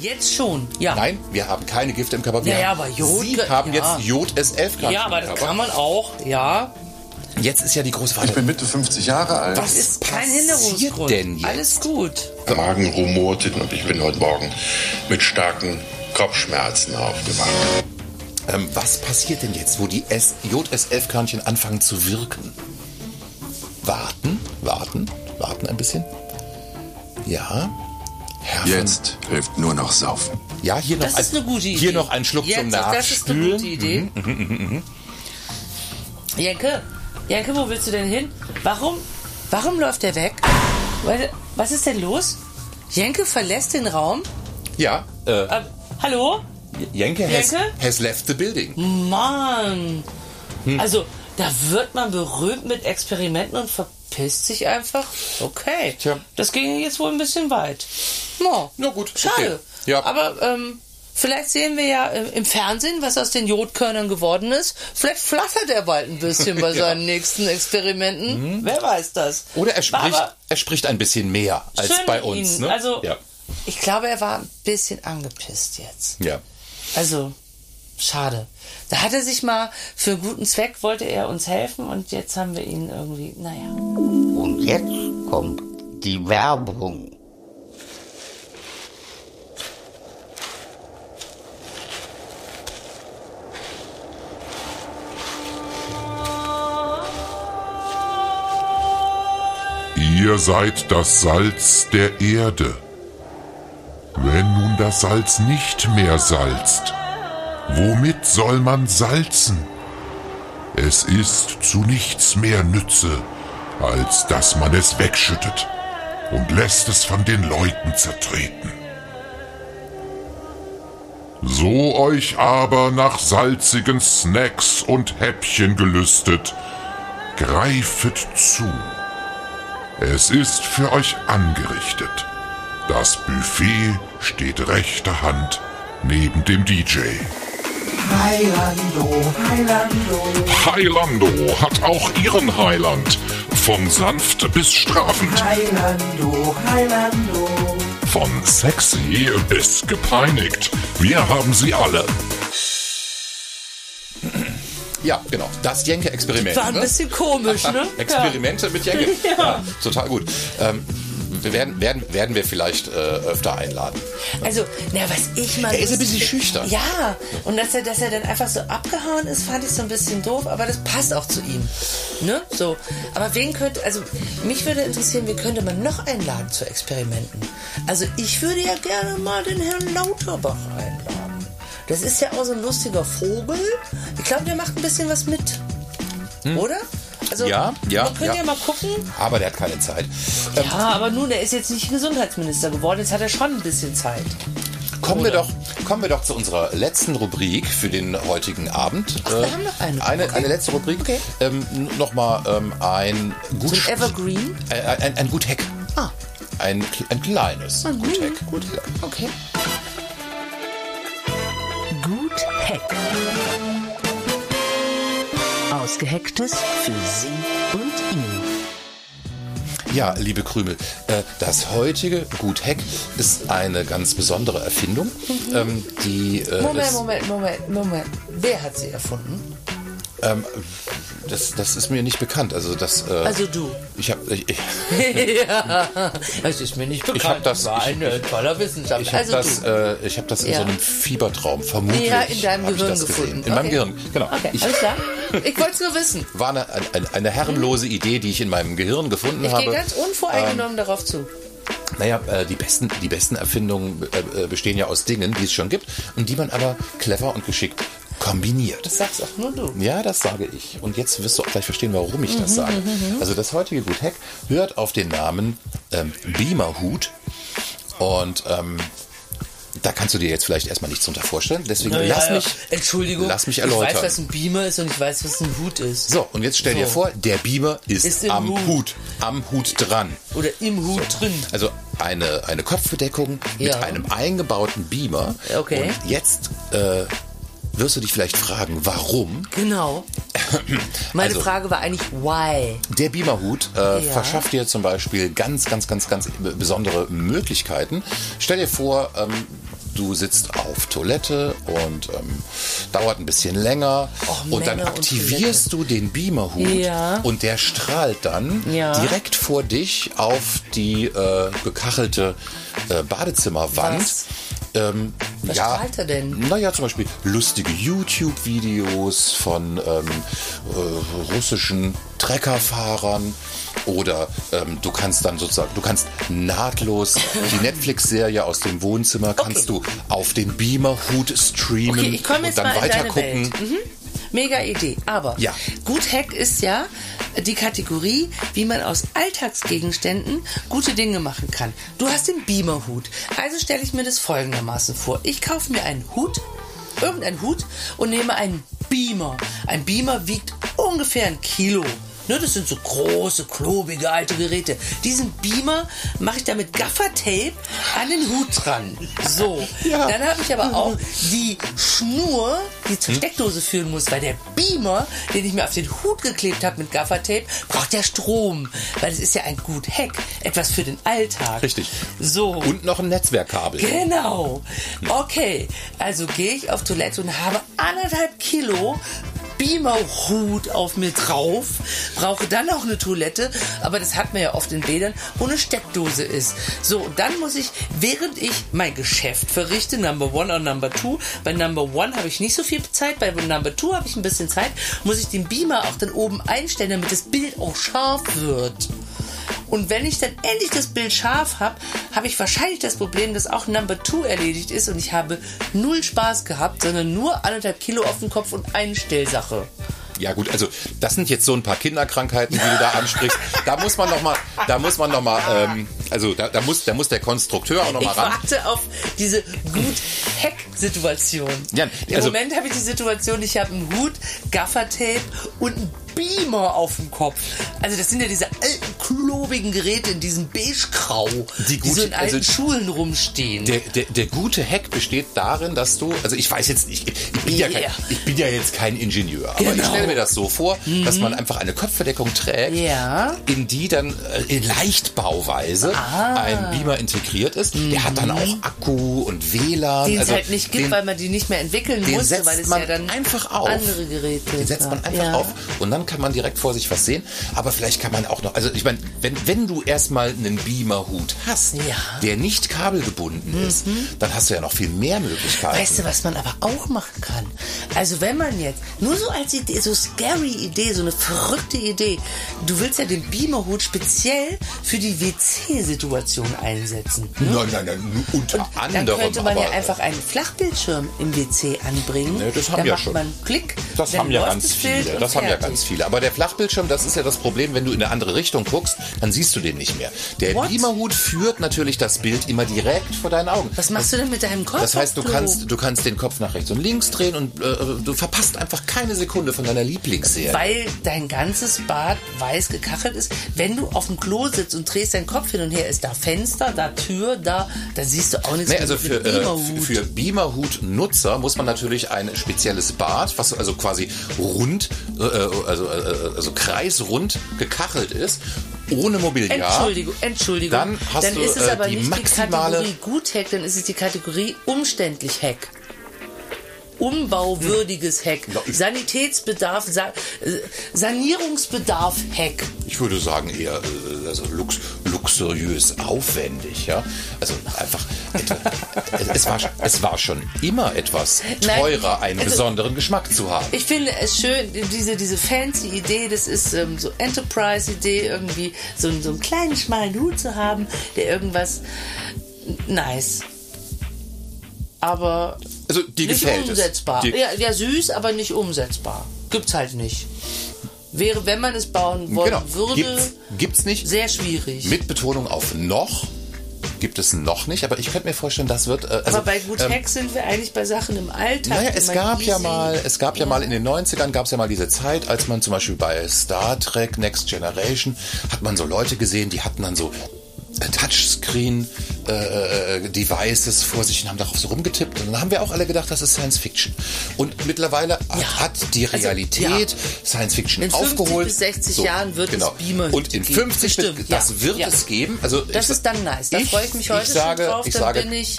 [SPEAKER 3] Jetzt schon. Ja.
[SPEAKER 2] Nein, wir haben keine Gifte im Körper. Wir
[SPEAKER 3] Ja, ja,
[SPEAKER 2] haben,
[SPEAKER 3] aber Jod-
[SPEAKER 2] Sie haben
[SPEAKER 3] ja.
[SPEAKER 2] jetzt JS11
[SPEAKER 3] Ja, aber
[SPEAKER 2] im
[SPEAKER 3] das
[SPEAKER 2] Körper.
[SPEAKER 3] kann man auch. Ja.
[SPEAKER 2] Jetzt ist ja die große
[SPEAKER 6] Ich
[SPEAKER 2] Frage.
[SPEAKER 6] bin Mitte 50 Jahre alt.
[SPEAKER 2] Was
[SPEAKER 3] Ist kein
[SPEAKER 2] passiert
[SPEAKER 3] Hinderungsgrund.
[SPEAKER 2] denn jetzt?
[SPEAKER 3] Alles gut.
[SPEAKER 7] Der Magen rumorte und ich bin heute Morgen mit starken Kopfschmerzen aufgewacht.
[SPEAKER 2] Ähm, was passiert denn jetzt, wo die S JS11-Körnchen anfangen zu wirken? Warten, warten, warten ein bisschen. Ja. Herr
[SPEAKER 6] Jetzt hilft nur noch Saufen.
[SPEAKER 2] Ja, hier noch,
[SPEAKER 3] Das ist
[SPEAKER 2] ein,
[SPEAKER 3] eine gute Idee.
[SPEAKER 2] hier noch ein Schluck
[SPEAKER 3] Jetzt,
[SPEAKER 2] zum
[SPEAKER 3] Das ist eine
[SPEAKER 2] Nachspülen.
[SPEAKER 3] gute Idee.
[SPEAKER 2] Mhm,
[SPEAKER 3] Jenke, Jenke, wo willst du denn hin? Warum, warum läuft der weg? Was ist denn los? Jenke verlässt den Raum.
[SPEAKER 2] Ja, äh,
[SPEAKER 3] Äh, hallo?
[SPEAKER 2] Jenke, has,
[SPEAKER 3] Jenke?
[SPEAKER 2] has left the building.
[SPEAKER 3] Mann. Also, da wird man berühmt mit Experimenten und verpisst sich einfach. Okay.
[SPEAKER 2] Tja.
[SPEAKER 3] Das ging jetzt wohl ein bisschen weit. No.
[SPEAKER 2] Na gut,
[SPEAKER 3] Schade.
[SPEAKER 2] okay. Ja.
[SPEAKER 3] Aber ähm, vielleicht sehen wir ja äh, im Fernsehen, was aus den Jodkörnern geworden ist. Vielleicht flattert er bald ein bisschen bei <laughs> seinen nächsten Experimenten. Wer weiß das.
[SPEAKER 2] Oder er spricht,
[SPEAKER 3] aber
[SPEAKER 2] er spricht ein bisschen mehr als
[SPEAKER 3] schön
[SPEAKER 2] bei
[SPEAKER 3] mit
[SPEAKER 2] uns.
[SPEAKER 3] Ihnen.
[SPEAKER 2] Ne?
[SPEAKER 3] Also,
[SPEAKER 2] ja.
[SPEAKER 3] ich glaube, er war ein bisschen angepisst jetzt.
[SPEAKER 2] ja.
[SPEAKER 3] Also, schade. Da hat er sich mal für einen guten Zweck, wollte er uns helfen und jetzt haben wir ihn irgendwie, naja.
[SPEAKER 8] Und jetzt kommt die Werbung.
[SPEAKER 5] Ihr seid das Salz der Erde. Wenn nun das Salz nicht mehr salzt, womit soll man salzen? Es ist zu nichts mehr Nütze, als dass man es wegschüttet und lässt es von den Leuten zertreten. So euch aber nach salzigen Snacks und Häppchen gelüstet, greifet zu. Es ist für euch angerichtet. Das Buffet steht rechter Hand neben dem DJ. Highlando hat auch ihren Highland. Von sanft bis strafend. Von sexy bis gepeinigt. Wir haben sie alle.
[SPEAKER 2] Ja, genau. Das Jenke-Experiment.
[SPEAKER 3] War ein
[SPEAKER 2] ne?
[SPEAKER 3] bisschen komisch, ne? <laughs>
[SPEAKER 2] Experimente mit Jenke. Ja. total gut. Ähm, wir werden, werden, werden wir vielleicht äh, öfter einladen.
[SPEAKER 3] Also, na, was ich mal.
[SPEAKER 2] Er ist ein bisschen schüchtern.
[SPEAKER 3] Ja, und dass er, dass er dann einfach so abgehauen ist, fand ich so ein bisschen doof, aber das passt auch zu ihm. Ne? So. Aber wen könnte, also, mich würde interessieren, wie könnte man noch einladen zu Experimenten? Also, ich würde ja gerne mal den Herrn Lauterbach einladen. Das ist ja auch so ein lustiger Vogel. Ich glaube, der macht ein bisschen was mit. Oder? Also,
[SPEAKER 2] Hm. Ja, ja,
[SPEAKER 3] Man könnte ja.
[SPEAKER 2] ja.
[SPEAKER 3] mal gucken.
[SPEAKER 2] Aber der hat keine Zeit. Ähm,
[SPEAKER 3] Ja, aber nun, er ist jetzt nicht Gesundheitsminister geworden. Jetzt hat er schon ein bisschen Zeit.
[SPEAKER 2] Kommen wir, doch, kommen wir doch zu unserer letzten Rubrik für den heutigen Abend.
[SPEAKER 3] Ach, wir haben noch eine.
[SPEAKER 2] Eine,
[SPEAKER 3] Okay.
[SPEAKER 2] eine letzte Rubrik.
[SPEAKER 3] Okay.
[SPEAKER 2] Ähm, Nochmal ähm, ein gut
[SPEAKER 3] So ein Evergreen.
[SPEAKER 2] Ein, ein, ein gut Hack.
[SPEAKER 3] Ah.
[SPEAKER 2] Ein, ein kleines gut Hack.
[SPEAKER 3] Gut, okay.
[SPEAKER 9] Gut Hack. Ausgehacktes für Sie und ihn.
[SPEAKER 2] Ja, liebe Krümel, äh, das heutige Gut Heck ist eine ganz besondere Erfindung, ähm, die äh,
[SPEAKER 3] Moment, Moment, Moment, Moment. Wer hat sie erfunden?
[SPEAKER 2] Ähm, das, das ist mir nicht bekannt. Also das. Äh,
[SPEAKER 3] Also du.
[SPEAKER 2] ich habe ich, ich, <laughs>
[SPEAKER 3] ja, das ist mir nicht bekannt.
[SPEAKER 2] hab das-
[SPEAKER 3] war
[SPEAKER 2] ich-
[SPEAKER 3] ein äh, toller Wissenschaftler.
[SPEAKER 2] ich habe
[SPEAKER 3] also
[SPEAKER 2] das, äh, ich hab das in
[SPEAKER 3] Ja.
[SPEAKER 2] so einem Fiebertraum vermutlich.
[SPEAKER 3] Ja, in deinem
[SPEAKER 2] ich
[SPEAKER 3] Gehirn gefunden.
[SPEAKER 2] In meinem
[SPEAKER 3] Okay.
[SPEAKER 2] Gehirn, genau.
[SPEAKER 3] Okay,
[SPEAKER 2] Ich,
[SPEAKER 3] alles klar. Ich wollte es nur wissen.
[SPEAKER 2] war eine, eine, eine herrenlose Idee, die ich in meinem Gehirn gefunden
[SPEAKER 3] Ich
[SPEAKER 2] habe.
[SPEAKER 3] gehe ganz unvoreingenommen darauf zu.
[SPEAKER 2] Naja, äh, die besten, die besten Erfindungen äh, bestehen ja aus Dingen, die es schon gibt und die man aber clever und geschickt kombiniert.
[SPEAKER 3] Das sagst auch nur du.
[SPEAKER 2] Ja, das sage ich. Und jetzt wirst du auch gleich verstehen, warum ich
[SPEAKER 3] Mhm,
[SPEAKER 2] das sage. Also das heutige Gut Heck hört auf den Namen ähm, Beamerhut. Und ähm, da kannst du dir jetzt vielleicht erstmal nichts drunter vorstellen. Deswegen
[SPEAKER 3] Ja,
[SPEAKER 2] lass
[SPEAKER 3] ja,
[SPEAKER 2] mich.
[SPEAKER 3] Entschuldigung.
[SPEAKER 2] lass mich
[SPEAKER 3] Ich
[SPEAKER 2] erläutern.
[SPEAKER 3] weiß, was ein Beamer ist und ich weiß, was ein Hut ist.
[SPEAKER 2] So, und jetzt stell dir
[SPEAKER 3] So.
[SPEAKER 2] vor, der Beamer ist,
[SPEAKER 3] Ist
[SPEAKER 2] am
[SPEAKER 3] Hut.
[SPEAKER 2] Hut. Am Hut dran.
[SPEAKER 3] Oder im Hut drin.
[SPEAKER 2] Also eine, eine Kopfbedeckung mit
[SPEAKER 3] Ja.
[SPEAKER 2] einem eingebauten Beamer.
[SPEAKER 3] Okay.
[SPEAKER 2] Und jetzt äh, wirst du dich vielleicht fragen, warum?
[SPEAKER 3] Genau. <clears throat> Meine
[SPEAKER 2] Also-
[SPEAKER 3] Frage war eigentlich, why?
[SPEAKER 2] Der Beamerhut äh,
[SPEAKER 3] Ja.
[SPEAKER 2] verschafft dir zum Beispiel ganz, ganz, ganz, ganz besondere Möglichkeiten. Stell dir vor, ähm, du sitzt auf Toilette und ähm, dauert ein bisschen länger
[SPEAKER 3] Och,
[SPEAKER 2] und dann
[SPEAKER 3] Männer und
[SPEAKER 2] aktivierst du den Beamerhut
[SPEAKER 3] Ja.
[SPEAKER 2] und der strahlt dann
[SPEAKER 3] Ja.
[SPEAKER 2] direkt vor dich auf die äh, gekachelte äh, Badezimmerwand.
[SPEAKER 3] Was?
[SPEAKER 2] Ähm,
[SPEAKER 3] Was
[SPEAKER 2] ja,
[SPEAKER 3] strahlt er denn?
[SPEAKER 2] Naja, zum Beispiel lustige YouTube-Videos von ähm, äh, russischen Treckerfahrern oder ähm, du kannst dann sozusagen, du kannst nahtlos die <laughs> Netflix-Serie aus dem Wohnzimmer kannst du auf den Beamer-Hut streamen
[SPEAKER 3] Okay,
[SPEAKER 2] und dann
[SPEAKER 3] mal in
[SPEAKER 2] weiter
[SPEAKER 3] deine
[SPEAKER 2] gucken.
[SPEAKER 3] Welt. Mhm. Mega Idee. Aber
[SPEAKER 2] Ja.
[SPEAKER 3] Gut Hack ist ja die Kategorie, wie man aus Alltagsgegenständen gute Dinge machen kann. Du hast den Beamer-Hut. Also stelle ich mir das folgendermaßen vor. Ich kaufe mir einen Hut, irgendeinen Hut und nehme einen Beamer. Ein Beamer wiegt ungefähr ein Kilo. Ne, das sind so große, klobige alte Geräte. Diesen Beamer mache ich da mit Gaffertape an den Hut dran. So.
[SPEAKER 2] Ja.
[SPEAKER 3] Dann habe ich aber auch die Schnur, die zur Steckdose führen muss, weil der Beamer, den ich mir auf den Hut geklebt habe mit Gaffertape, braucht ja Strom. Weil es ist ja ein gut Hack. Etwas für den Alltag.
[SPEAKER 2] Richtig.
[SPEAKER 3] So.
[SPEAKER 2] Und noch ein Netzwerkkabel.
[SPEAKER 3] Genau. Okay, also gehe ich auf Toilette und habe anderthalb Kilo Beamer-Hut auf mir drauf, brauche dann auch eine Toilette, aber das hat man ja oft in Bädern, wo eine Steckdose ist. So, dann muss ich, während ich mein Geschäft verrichte, Number One und Number Two, bei Number One habe ich nicht so viel Zeit, bei Number Two habe ich ein bisschen Zeit, muss ich den Beamer auch dann oben einstellen, damit das Bild auch scharf wird. Und wenn ich dann endlich das Bild scharf habe, habe ich wahrscheinlich das Problem, dass auch Number Two erledigt ist und ich habe null Spaß gehabt, sondern nur anderthalb Kilo auf dem Kopf und Einstellsache.
[SPEAKER 2] Ja gut, also das sind jetzt so ein paar Kinderkrankheiten, die du da ansprichst. Da muss man noch mal, da muss man noch mal, ähm, also da, da muss, da muss der Konstrukteur auch noch
[SPEAKER 3] Ich
[SPEAKER 2] mal ran.
[SPEAKER 3] warte auf diese Gut-Hack-Situation.
[SPEAKER 2] Ja,
[SPEAKER 3] Im
[SPEAKER 2] also-
[SPEAKER 3] Moment habe ich die Situation, ich habe einen Hut, Gaffertape und einen Beamer auf dem Kopf. Also das sind ja diese alten, klobigen Geräte in diesem Beigegrau, die,
[SPEAKER 2] Die
[SPEAKER 3] so in alten
[SPEAKER 2] also-
[SPEAKER 3] Schulen rumstehen.
[SPEAKER 2] Der, der, der gute Hack besteht darin, dass du, also ich weiß jetzt nicht, ich, ich, bin, ja kein, ich bin ja jetzt kein Ingenieur, aber ich
[SPEAKER 3] Genau.
[SPEAKER 2] stelle mir das so vor, dass man einfach eine Kopfverdeckung trägt,
[SPEAKER 3] Ja.
[SPEAKER 2] in die dann äh, in Leichtbauweise
[SPEAKER 3] Ah.
[SPEAKER 2] ein Beamer integriert ist. Der hat dann auch Akku und WLAN.
[SPEAKER 3] den
[SPEAKER 2] also
[SPEAKER 3] es halt nicht gibt,
[SPEAKER 2] den,
[SPEAKER 3] weil man die nicht mehr entwickeln musste, weil es ja dann
[SPEAKER 2] einfach auf.
[SPEAKER 3] andere Geräte
[SPEAKER 2] Den setzt man einfach
[SPEAKER 3] ja.
[SPEAKER 2] auf und dann kann man direkt vor sich was sehen. Aber vielleicht kann man auch noch, also ich meine, wenn, wenn du erstmal einen Beamer-Hut hast,
[SPEAKER 3] Ja. Mhm.
[SPEAKER 2] der nicht kabelgebunden ist, dann hast du ja noch viel mehr Möglichkeiten.
[SPEAKER 3] Weißt du, was man aber auch machen kann? Also wenn man jetzt, nur so als Idee, so scary Idee, so eine verrückte Idee, du willst ja den Beamerhut speziell für die WC-Situation einsetzen. ne?
[SPEAKER 2] Nein, nein, nein, unter
[SPEAKER 3] Dann
[SPEAKER 2] anderem.
[SPEAKER 3] könnte man
[SPEAKER 2] aber,
[SPEAKER 3] ja einfach einen Flachbildschirm im WC anbringen.
[SPEAKER 2] Ne, das haben
[SPEAKER 3] da
[SPEAKER 2] ja
[SPEAKER 3] macht
[SPEAKER 2] schon.
[SPEAKER 3] man Klick.
[SPEAKER 2] Das
[SPEAKER 3] dann
[SPEAKER 2] haben ja ganz
[SPEAKER 3] das
[SPEAKER 2] viele.
[SPEAKER 3] und
[SPEAKER 2] Das haben ja ganz viele. Aber der Flachbildschirm, das ist ja das Problem, wenn du in eine andere Richtung guckst, dann siehst du den nicht mehr. Der
[SPEAKER 3] What?
[SPEAKER 2] Beamerhut führt natürlich das Bild immer direkt vor deinen Augen.
[SPEAKER 3] Was machst du denn mit deinem Kopf?
[SPEAKER 2] Das heißt, du kannst, du kannst den Kopf nach rechts und links drehen und äh, du verpasst einfach keine Sekunde von deiner Lieblingsserie.
[SPEAKER 3] Weil dein ganzes Bad weiß gekachelt ist. Wenn du auf dem Klo sitzt und drehst deinen Kopf hin und her, ist da Fenster, da Tür, da, da siehst du auch nichts
[SPEAKER 2] Nee, also für, äh,
[SPEAKER 3] Beamerhut.
[SPEAKER 2] für Beamerhut-Nutzer muss man natürlich ein spezielles Bad, was also quasi rund, äh, also, äh, also kreisrund gekachelt ist. Ohne Mobiliar.
[SPEAKER 3] Entschuldigung, Entschuldigung.
[SPEAKER 2] Dann hast
[SPEAKER 3] dann
[SPEAKER 2] du,
[SPEAKER 3] ist es
[SPEAKER 2] äh,
[SPEAKER 3] aber
[SPEAKER 2] die
[SPEAKER 3] nicht
[SPEAKER 2] maximale-
[SPEAKER 3] die Kategorie Gut-Hack, dann ist es die Kategorie umständlich Hack. Umbauwürdiges
[SPEAKER 2] ich-
[SPEAKER 3] Sanitätsbedarf, Sa äh, Sanierungsbedarf Hack.
[SPEAKER 2] Ich würde sagen eher äh, also lux, luxuriös aufwendig, ja. Also einfach, <laughs> es, war, es war schon immer etwas teurer, einen
[SPEAKER 3] also-
[SPEAKER 2] besonderen Geschmack zu haben.
[SPEAKER 3] Ich finde es schön, diese, diese fancy Idee, das ist ähm, so Enterprise-Idee, irgendwie so, so einen kleinen, schmalen Hut zu haben, der irgendwas nice. Aber
[SPEAKER 2] Also die
[SPEAKER 3] nicht
[SPEAKER 2] gefällt
[SPEAKER 3] umsetzbar.
[SPEAKER 2] es.
[SPEAKER 3] Ja, ja, süß, aber nicht umsetzbar. Gibt's halt nicht. Wäre, wenn man es bauen wollen
[SPEAKER 2] genau.
[SPEAKER 3] würde,
[SPEAKER 2] Gibt's, gibt's nicht.
[SPEAKER 3] sehr schwierig.
[SPEAKER 2] Mit Betonung auf noch. Gibt es noch nicht, aber ich könnte mir vorstellen, das wird. Äh, also,
[SPEAKER 3] aber bei Gut
[SPEAKER 2] ähm,
[SPEAKER 3] Hack sind wir eigentlich bei Sachen im Alltag.
[SPEAKER 2] Naja, es gab ja mal, es gab ja, mal in den 90ern gab es ja mal diese Zeit, als man zum Beispiel bei Star Trek Next Generation hat man so Leute gesehen, die hatten dann so äh, Touchscreen äh, äh, Devices vor sich und haben darauf so rumgetippt und dann haben wir auch alle gedacht, das ist Science Fiction. Und mittlerweile hat,
[SPEAKER 3] Ja.
[SPEAKER 2] hat die
[SPEAKER 3] Also,
[SPEAKER 2] Realität
[SPEAKER 3] ja.
[SPEAKER 2] Science Fiction
[SPEAKER 3] In 50
[SPEAKER 2] aufgeholt.
[SPEAKER 3] bis 60 Jahren wird es
[SPEAKER 2] genau.
[SPEAKER 3] Beamer
[SPEAKER 2] Und in
[SPEAKER 3] geben.
[SPEAKER 2] 50 bis-
[SPEAKER 3] Bestimmt,
[SPEAKER 2] das wird
[SPEAKER 3] Ja.
[SPEAKER 2] es geben. Also
[SPEAKER 3] Das
[SPEAKER 2] ich-
[SPEAKER 3] ist dann nice. Da freue ich mich heute
[SPEAKER 2] ich sage,
[SPEAKER 3] schon drauf.
[SPEAKER 2] Ich
[SPEAKER 3] dann
[SPEAKER 2] sage,
[SPEAKER 3] bin ich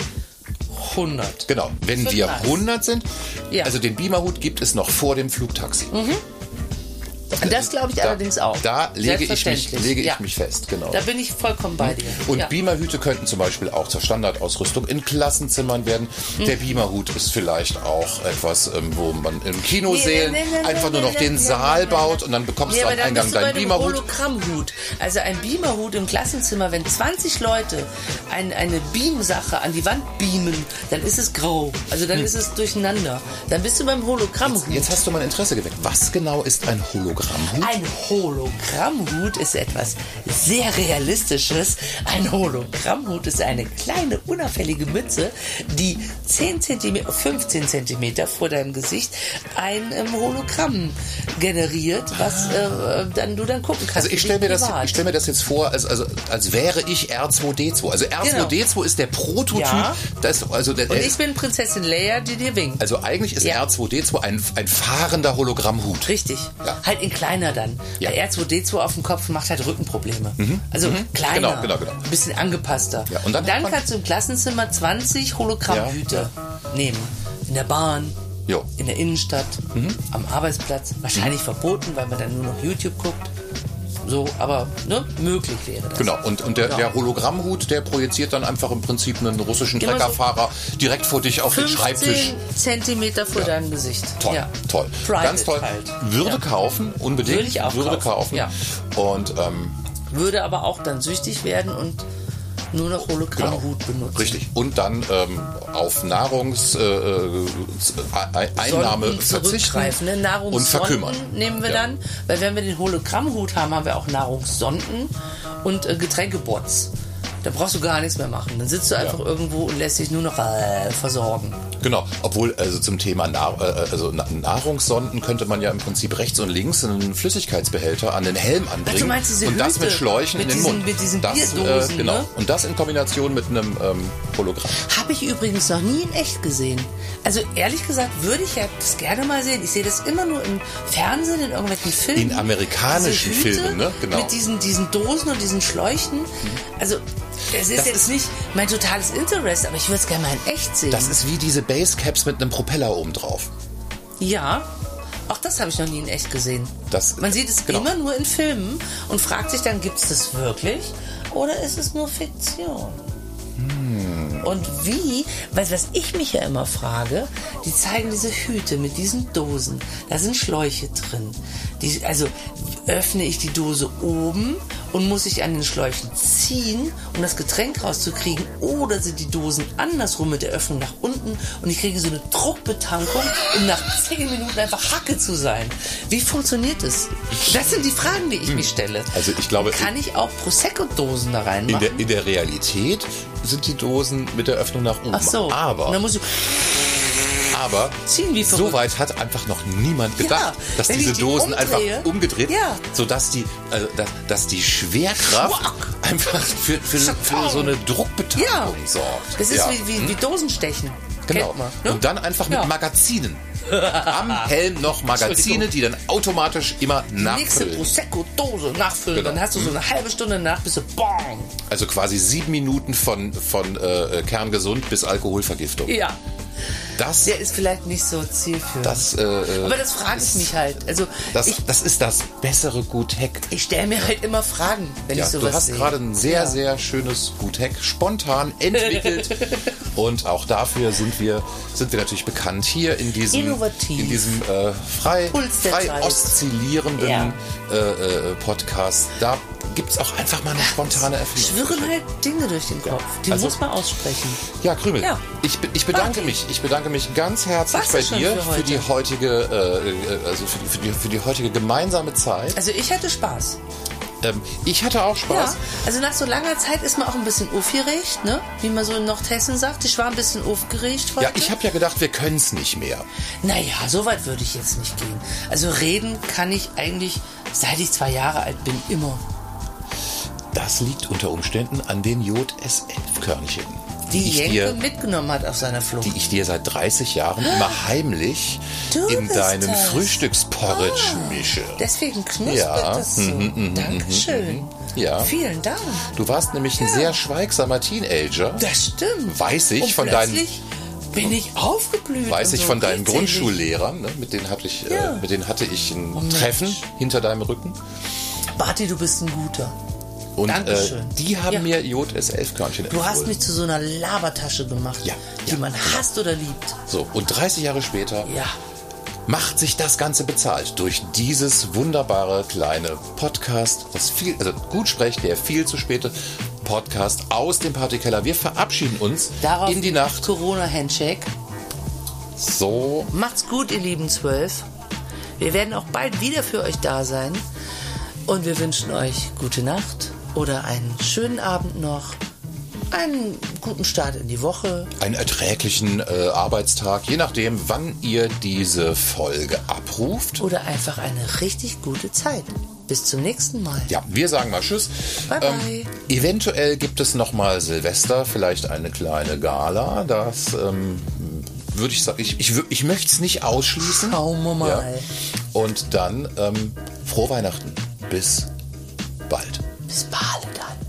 [SPEAKER 3] 100.
[SPEAKER 2] Genau, wenn wir
[SPEAKER 3] nice.
[SPEAKER 2] 100 sind, also den Beamerhut gibt es noch vor dem Flugtaxi.
[SPEAKER 3] Das glaube ich
[SPEAKER 2] Da-
[SPEAKER 3] allerdings auch.
[SPEAKER 2] Da lege ich mich, lege ich
[SPEAKER 3] Ja.
[SPEAKER 2] mich fest, genau.
[SPEAKER 3] Da bin ich vollkommen bei dir.
[SPEAKER 2] Und
[SPEAKER 3] ja.
[SPEAKER 2] Beamerhüte könnten zum Beispiel auch zur Standardausrüstung in Klassenzimmern werden.
[SPEAKER 3] Hm.
[SPEAKER 2] Der Beamerhut ist vielleicht auch etwas, ähm, wo man im Kinosälen
[SPEAKER 3] Nee, nee, nee,
[SPEAKER 2] einfach nur noch den Saal baut und dann bekommst du am Eingang deinen Beamerhut.
[SPEAKER 3] Hologrammhut. Also ein Beamerhut im Klassenzimmer, wenn 20 Leute ein, eine Beam-Sache an die Wand beamen, dann ist es grau. Also dann ist es durcheinander. Dann bist du beim Hologrammhut.
[SPEAKER 2] Hm. Jetzt hast du mein Interesse geweckt. Was genau ist ein Hologrammhut?
[SPEAKER 3] Ein Hologrammhut ist etwas sehr Realistisches. Ein Hologrammhut ist eine kleine, unauffällige Mütze, die 10 cm, 15 cm vor deinem Gesicht ein ähm, Hologramm generiert, was äh, dann du dann gucken kannst.
[SPEAKER 2] Also ich stelle mir, das- ich stell mir das jetzt vor, als, also, als wäre ich R2D2. Also R2D2 ist der Prototyp.
[SPEAKER 3] Ja.
[SPEAKER 2] Das, also der,
[SPEAKER 3] Und ich bin Prinzessin Leia, die dir winkt.
[SPEAKER 2] also eigentlich ist
[SPEAKER 3] Ja.
[SPEAKER 2] R2D2 ein, ein fahrender Hologrammhut.
[SPEAKER 3] Richtig.
[SPEAKER 2] Ja.
[SPEAKER 3] Halt in kleiner dann.
[SPEAKER 2] Ja.
[SPEAKER 3] Der R2D2 auf dem Kopf macht halt Rückenprobleme. Also kleiner.
[SPEAKER 2] Genau, genau, genau.
[SPEAKER 3] Ein bisschen angepasster.
[SPEAKER 2] Ja, und dann hat man-
[SPEAKER 3] kannst du im Klassenzimmer 20 Hologrammhüte nehmen. In der Bahn,
[SPEAKER 2] Jo.
[SPEAKER 3] in der Innenstadt,
[SPEAKER 2] Mhm.
[SPEAKER 3] am Arbeitsplatz. Wahrscheinlich verboten, weil man dann nur noch YouTube guckt. So, aber ne, möglich wäre das.
[SPEAKER 2] Genau, und, und der,
[SPEAKER 3] Ja.
[SPEAKER 2] der Hologrammhut, der projiziert dann einfach im Prinzip einen russischen
[SPEAKER 3] so
[SPEAKER 2] Treckerfahrer direkt vor dich auf den
[SPEAKER 3] 15
[SPEAKER 2] Schreibtisch.
[SPEAKER 3] Zentimeter vor deinem Gesicht.
[SPEAKER 2] Toll,
[SPEAKER 3] Ja.
[SPEAKER 2] toll.
[SPEAKER 3] Private
[SPEAKER 2] Ganz toll.
[SPEAKER 3] Halt.
[SPEAKER 2] Würde
[SPEAKER 3] Ja.
[SPEAKER 2] kaufen, unbedingt.
[SPEAKER 3] Würde ich auch
[SPEAKER 2] Würde
[SPEAKER 3] kaufen,
[SPEAKER 2] kaufen.
[SPEAKER 3] ja.
[SPEAKER 2] Und ähm,
[SPEAKER 3] Würde aber auch dann süchtig werden und nur noch Hologrammhut benutzen.
[SPEAKER 2] richtig. Und dann ähm, auf Nahrungs äh, äh, verzichten.
[SPEAKER 3] Ne?
[SPEAKER 2] und
[SPEAKER 3] Nahrungssonden
[SPEAKER 2] verkümmern.
[SPEAKER 3] nehmen wir
[SPEAKER 2] Ja.
[SPEAKER 3] dann, weil wenn wir den Hologrammhut haben, haben wir auch Nahrungssonden und äh, Getränkebots. Da brauchst du gar nichts mehr machen. Dann sitzt du einfach irgendwo und lässt dich nur noch äh, versorgen.
[SPEAKER 2] Genau, obwohl also zum Thema Nahr äh, also Na- Nahrungssonden könnte man ja im Prinzip rechts und links einen Flüssigkeitsbehälter an den Helm anbringen
[SPEAKER 3] Ach, du meinst diese
[SPEAKER 2] und das mit Schläuchen
[SPEAKER 3] mit
[SPEAKER 2] in den
[SPEAKER 3] diesen-
[SPEAKER 2] Mund.
[SPEAKER 3] mit diesen
[SPEAKER 2] das,
[SPEAKER 3] Bierdosen,
[SPEAKER 2] äh, genau.
[SPEAKER 3] ne?
[SPEAKER 2] Und das in Kombination mit einem ähm, Hologramm.
[SPEAKER 3] Habe ich übrigens noch nie in echt gesehen. Also ehrlich gesagt würde ich ja das gerne mal sehen. Ich sehe das immer nur im Fernsehen, in irgendwelchen Filmen.
[SPEAKER 2] In amerikanischen Filmen, ne? Genau.
[SPEAKER 3] Mit diesen, diesen Dosen und diesen Schläuchen. Also es ist
[SPEAKER 2] Das
[SPEAKER 3] jetzt
[SPEAKER 2] ist-
[SPEAKER 3] nicht mein totales Interest, aber ich würde es gerne mal in echt sehen.
[SPEAKER 2] Das ist wie diese Basecaps mit einem Propeller oben drauf.
[SPEAKER 3] Ja, auch das habe ich noch nie in echt gesehen.
[SPEAKER 2] Das-
[SPEAKER 3] Man sieht es
[SPEAKER 2] genau.
[SPEAKER 3] immer nur in Filmen und fragt sich dann, gibt es das wirklich oder ist es nur Fiktion?
[SPEAKER 2] Hm.
[SPEAKER 3] Und wie, weil was ich mich ja immer frage, die zeigen diese Hüte mit diesen Dosen, da sind Schläuche drin. Die, also öffne ich die Dose oben und muss ich an den Schläuchen ziehen, um das Getränk rauszukriegen, oder sind die Dosen andersrum mit der Öffnung nach unten und ich kriege so eine Druckbetankung, um nach 10 Minuten einfach Hacke zu sein. Wie funktioniert das? Das sind die Fragen, die ich mich stelle.
[SPEAKER 2] Also ich glaube,
[SPEAKER 3] Kann ich auch Prosecco-Dosen da
[SPEAKER 2] in
[SPEAKER 3] reinmachen?
[SPEAKER 2] der, in der Realität sind die Dosen mit der Öffnung nach oben.
[SPEAKER 3] Ach so.
[SPEAKER 2] Aber,
[SPEAKER 3] dann muss ich
[SPEAKER 2] aber
[SPEAKER 3] ziehen wie verrückt.
[SPEAKER 2] so weit hat einfach noch niemand gedacht, dass
[SPEAKER 3] wenn
[SPEAKER 2] diese
[SPEAKER 3] die
[SPEAKER 2] Dosen
[SPEAKER 3] umdrehe,
[SPEAKER 2] einfach umgedreht,
[SPEAKER 3] ja.
[SPEAKER 2] sodass die, also, dass, dass die Schwerkraft
[SPEAKER 3] Schwack.
[SPEAKER 2] einfach für, für, für so eine Druckbetankung
[SPEAKER 3] Ja.
[SPEAKER 2] sorgt.
[SPEAKER 3] Das ist
[SPEAKER 2] ja.
[SPEAKER 3] wie, wie, wie Dosenstechen.
[SPEAKER 2] Genau.
[SPEAKER 3] Man, ne?
[SPEAKER 2] Und dann einfach mit
[SPEAKER 3] Ja.
[SPEAKER 2] Magazinen. Am Helm noch Magazine, die dann automatisch immer
[SPEAKER 3] Nächste
[SPEAKER 2] nachfüllen.
[SPEAKER 3] Prosecco-Dose nachfüllen.
[SPEAKER 2] Genau.
[SPEAKER 3] Dann hast du so eine halbe Stunde nach, bist du bong.
[SPEAKER 2] Also quasi sieben Minuten von, von äh, kerngesund bis Alkoholvergiftung.
[SPEAKER 3] Ja.
[SPEAKER 2] Das,
[SPEAKER 3] Der ist vielleicht nicht so zielführend.
[SPEAKER 2] das, äh, äh,
[SPEAKER 3] Aber das frage ich mich halt. Also
[SPEAKER 2] das,
[SPEAKER 3] ich,
[SPEAKER 2] das ist das bessere Gut-Hack.
[SPEAKER 3] ich stelle mir halt immer Fragen, wenn
[SPEAKER 2] Ja,
[SPEAKER 3] ich
[SPEAKER 2] du
[SPEAKER 3] sowas
[SPEAKER 2] hast
[SPEAKER 3] sehe.
[SPEAKER 2] gerade ein sehr,
[SPEAKER 3] Ja.
[SPEAKER 2] sehr schönes Gut-Hack spontan entwickelt. <laughs> und auch dafür sind wir, sind wir natürlich bekannt hier in diesem,
[SPEAKER 3] Innovativ.
[SPEAKER 2] in diesem äh, frei, frei oszillierenden
[SPEAKER 3] Ja.
[SPEAKER 2] äh, äh, Podcast. Da gibt es auch einfach mal eine spontane Erfindung.
[SPEAKER 3] Schwirren halt Dinge durch den Kopf. Die
[SPEAKER 2] Also-
[SPEAKER 3] muss man aussprechen.
[SPEAKER 2] Ja, Krümel.
[SPEAKER 3] Ja.
[SPEAKER 2] Ich, ich bedanke mich. Ich bedanke mich ganz herzlich bei dir
[SPEAKER 3] für
[SPEAKER 2] für, die heutige, äh, äh, also für die, für, die, für die heutige gemeinsame Zeit.
[SPEAKER 3] Also ich hatte Spaß.
[SPEAKER 2] Ähm, ich hatte auch Spaß.
[SPEAKER 3] Ja, also nach so langer Zeit ist man auch ein bisschen aufgeregt, ne? Wie man so in Nordhessen sagt. Ich war ein bisschen aufgeregt heute.
[SPEAKER 2] Ja, ich habe ja gedacht, wir können es nicht mehr.
[SPEAKER 3] Naja, so weit würde ich jetzt nicht gehen. Also reden kann ich eigentlich, seit ich zwei Jahre alt bin, immer.
[SPEAKER 2] Das liegt unter Umständen an den JS11-Körnchen.
[SPEAKER 3] Die
[SPEAKER 2] ich
[SPEAKER 3] Jenke
[SPEAKER 2] dir,
[SPEAKER 3] mitgenommen hat auf seiner Flucht.
[SPEAKER 2] die ich dir seit 30 Jahren immer heimlich
[SPEAKER 3] Du
[SPEAKER 2] in deinem
[SPEAKER 3] das.
[SPEAKER 2] Frühstücksporridge
[SPEAKER 3] Ah.
[SPEAKER 2] mische.
[SPEAKER 3] Deswegen knuspert
[SPEAKER 2] Ja.
[SPEAKER 3] das so.
[SPEAKER 2] Mhm, mhm,
[SPEAKER 3] Dankeschön.
[SPEAKER 2] mhm. Ja.
[SPEAKER 3] Vielen Dank.
[SPEAKER 2] Du warst nämlich ein sehr schweigsamer Teenager.
[SPEAKER 3] Das stimmt.
[SPEAKER 2] Weiß ich
[SPEAKER 3] Und
[SPEAKER 2] von deinen
[SPEAKER 3] bin ich aufgeblüht.
[SPEAKER 2] Weiß ich
[SPEAKER 3] so
[SPEAKER 2] von deinen. Grundschullehrern, ne? mit denen hatte ich,
[SPEAKER 3] Ja.
[SPEAKER 2] äh, mit denen hatte ich ein
[SPEAKER 3] Oh.
[SPEAKER 2] Treffen hinter deinem Rücken.
[SPEAKER 3] Barty, du bist ein guter.
[SPEAKER 2] Und äh, die haben
[SPEAKER 3] Ja.
[SPEAKER 2] mir JS11-Körnchen
[SPEAKER 3] Du hast
[SPEAKER 2] empfohlen.
[SPEAKER 3] mich zu so einer Labertasche gemacht,
[SPEAKER 2] Ja,
[SPEAKER 3] die
[SPEAKER 2] ja,
[SPEAKER 3] man hasst oder liebt.
[SPEAKER 2] So, und 30 Jahre später
[SPEAKER 3] Ja.
[SPEAKER 2] macht sich das Ganze bezahlt durch dieses wunderbare kleine Podcast, das viel, also gut sprecht, der viel zu späte Podcast aus dem Partykeller. Wir verabschieden uns
[SPEAKER 3] Darauf
[SPEAKER 2] in die Nacht.
[SPEAKER 3] Corona-Handshake.
[SPEAKER 2] So,
[SPEAKER 3] Macht's gut, ihr lieben Zwölf. Wir werden auch bald wieder für euch da sein. Und wir wünschen euch gute Nacht oder einen schönen Abend noch. Einen guten Start in die Woche.
[SPEAKER 2] einen erträglichen äh, Arbeitstag, je nachdem, wann ihr diese Folge abruft.
[SPEAKER 3] Oder einfach eine richtig gute Zeit. Bis zum nächsten Mal.
[SPEAKER 2] Ja, wir sagen mal Tschüss. Ähm,
[SPEAKER 3] Bye, bye.
[SPEAKER 2] eventuell gibt es noch mal Silvester, vielleicht eine kleine Gala. Das ähm, würde ich sagen, ich, ich, ich möchte es nicht ausschließen.
[SPEAKER 3] Schauen wir mal.
[SPEAKER 2] Ja. Und dann ähm, frohe Weihnachten. Bis bald.
[SPEAKER 3] Bis bald dann.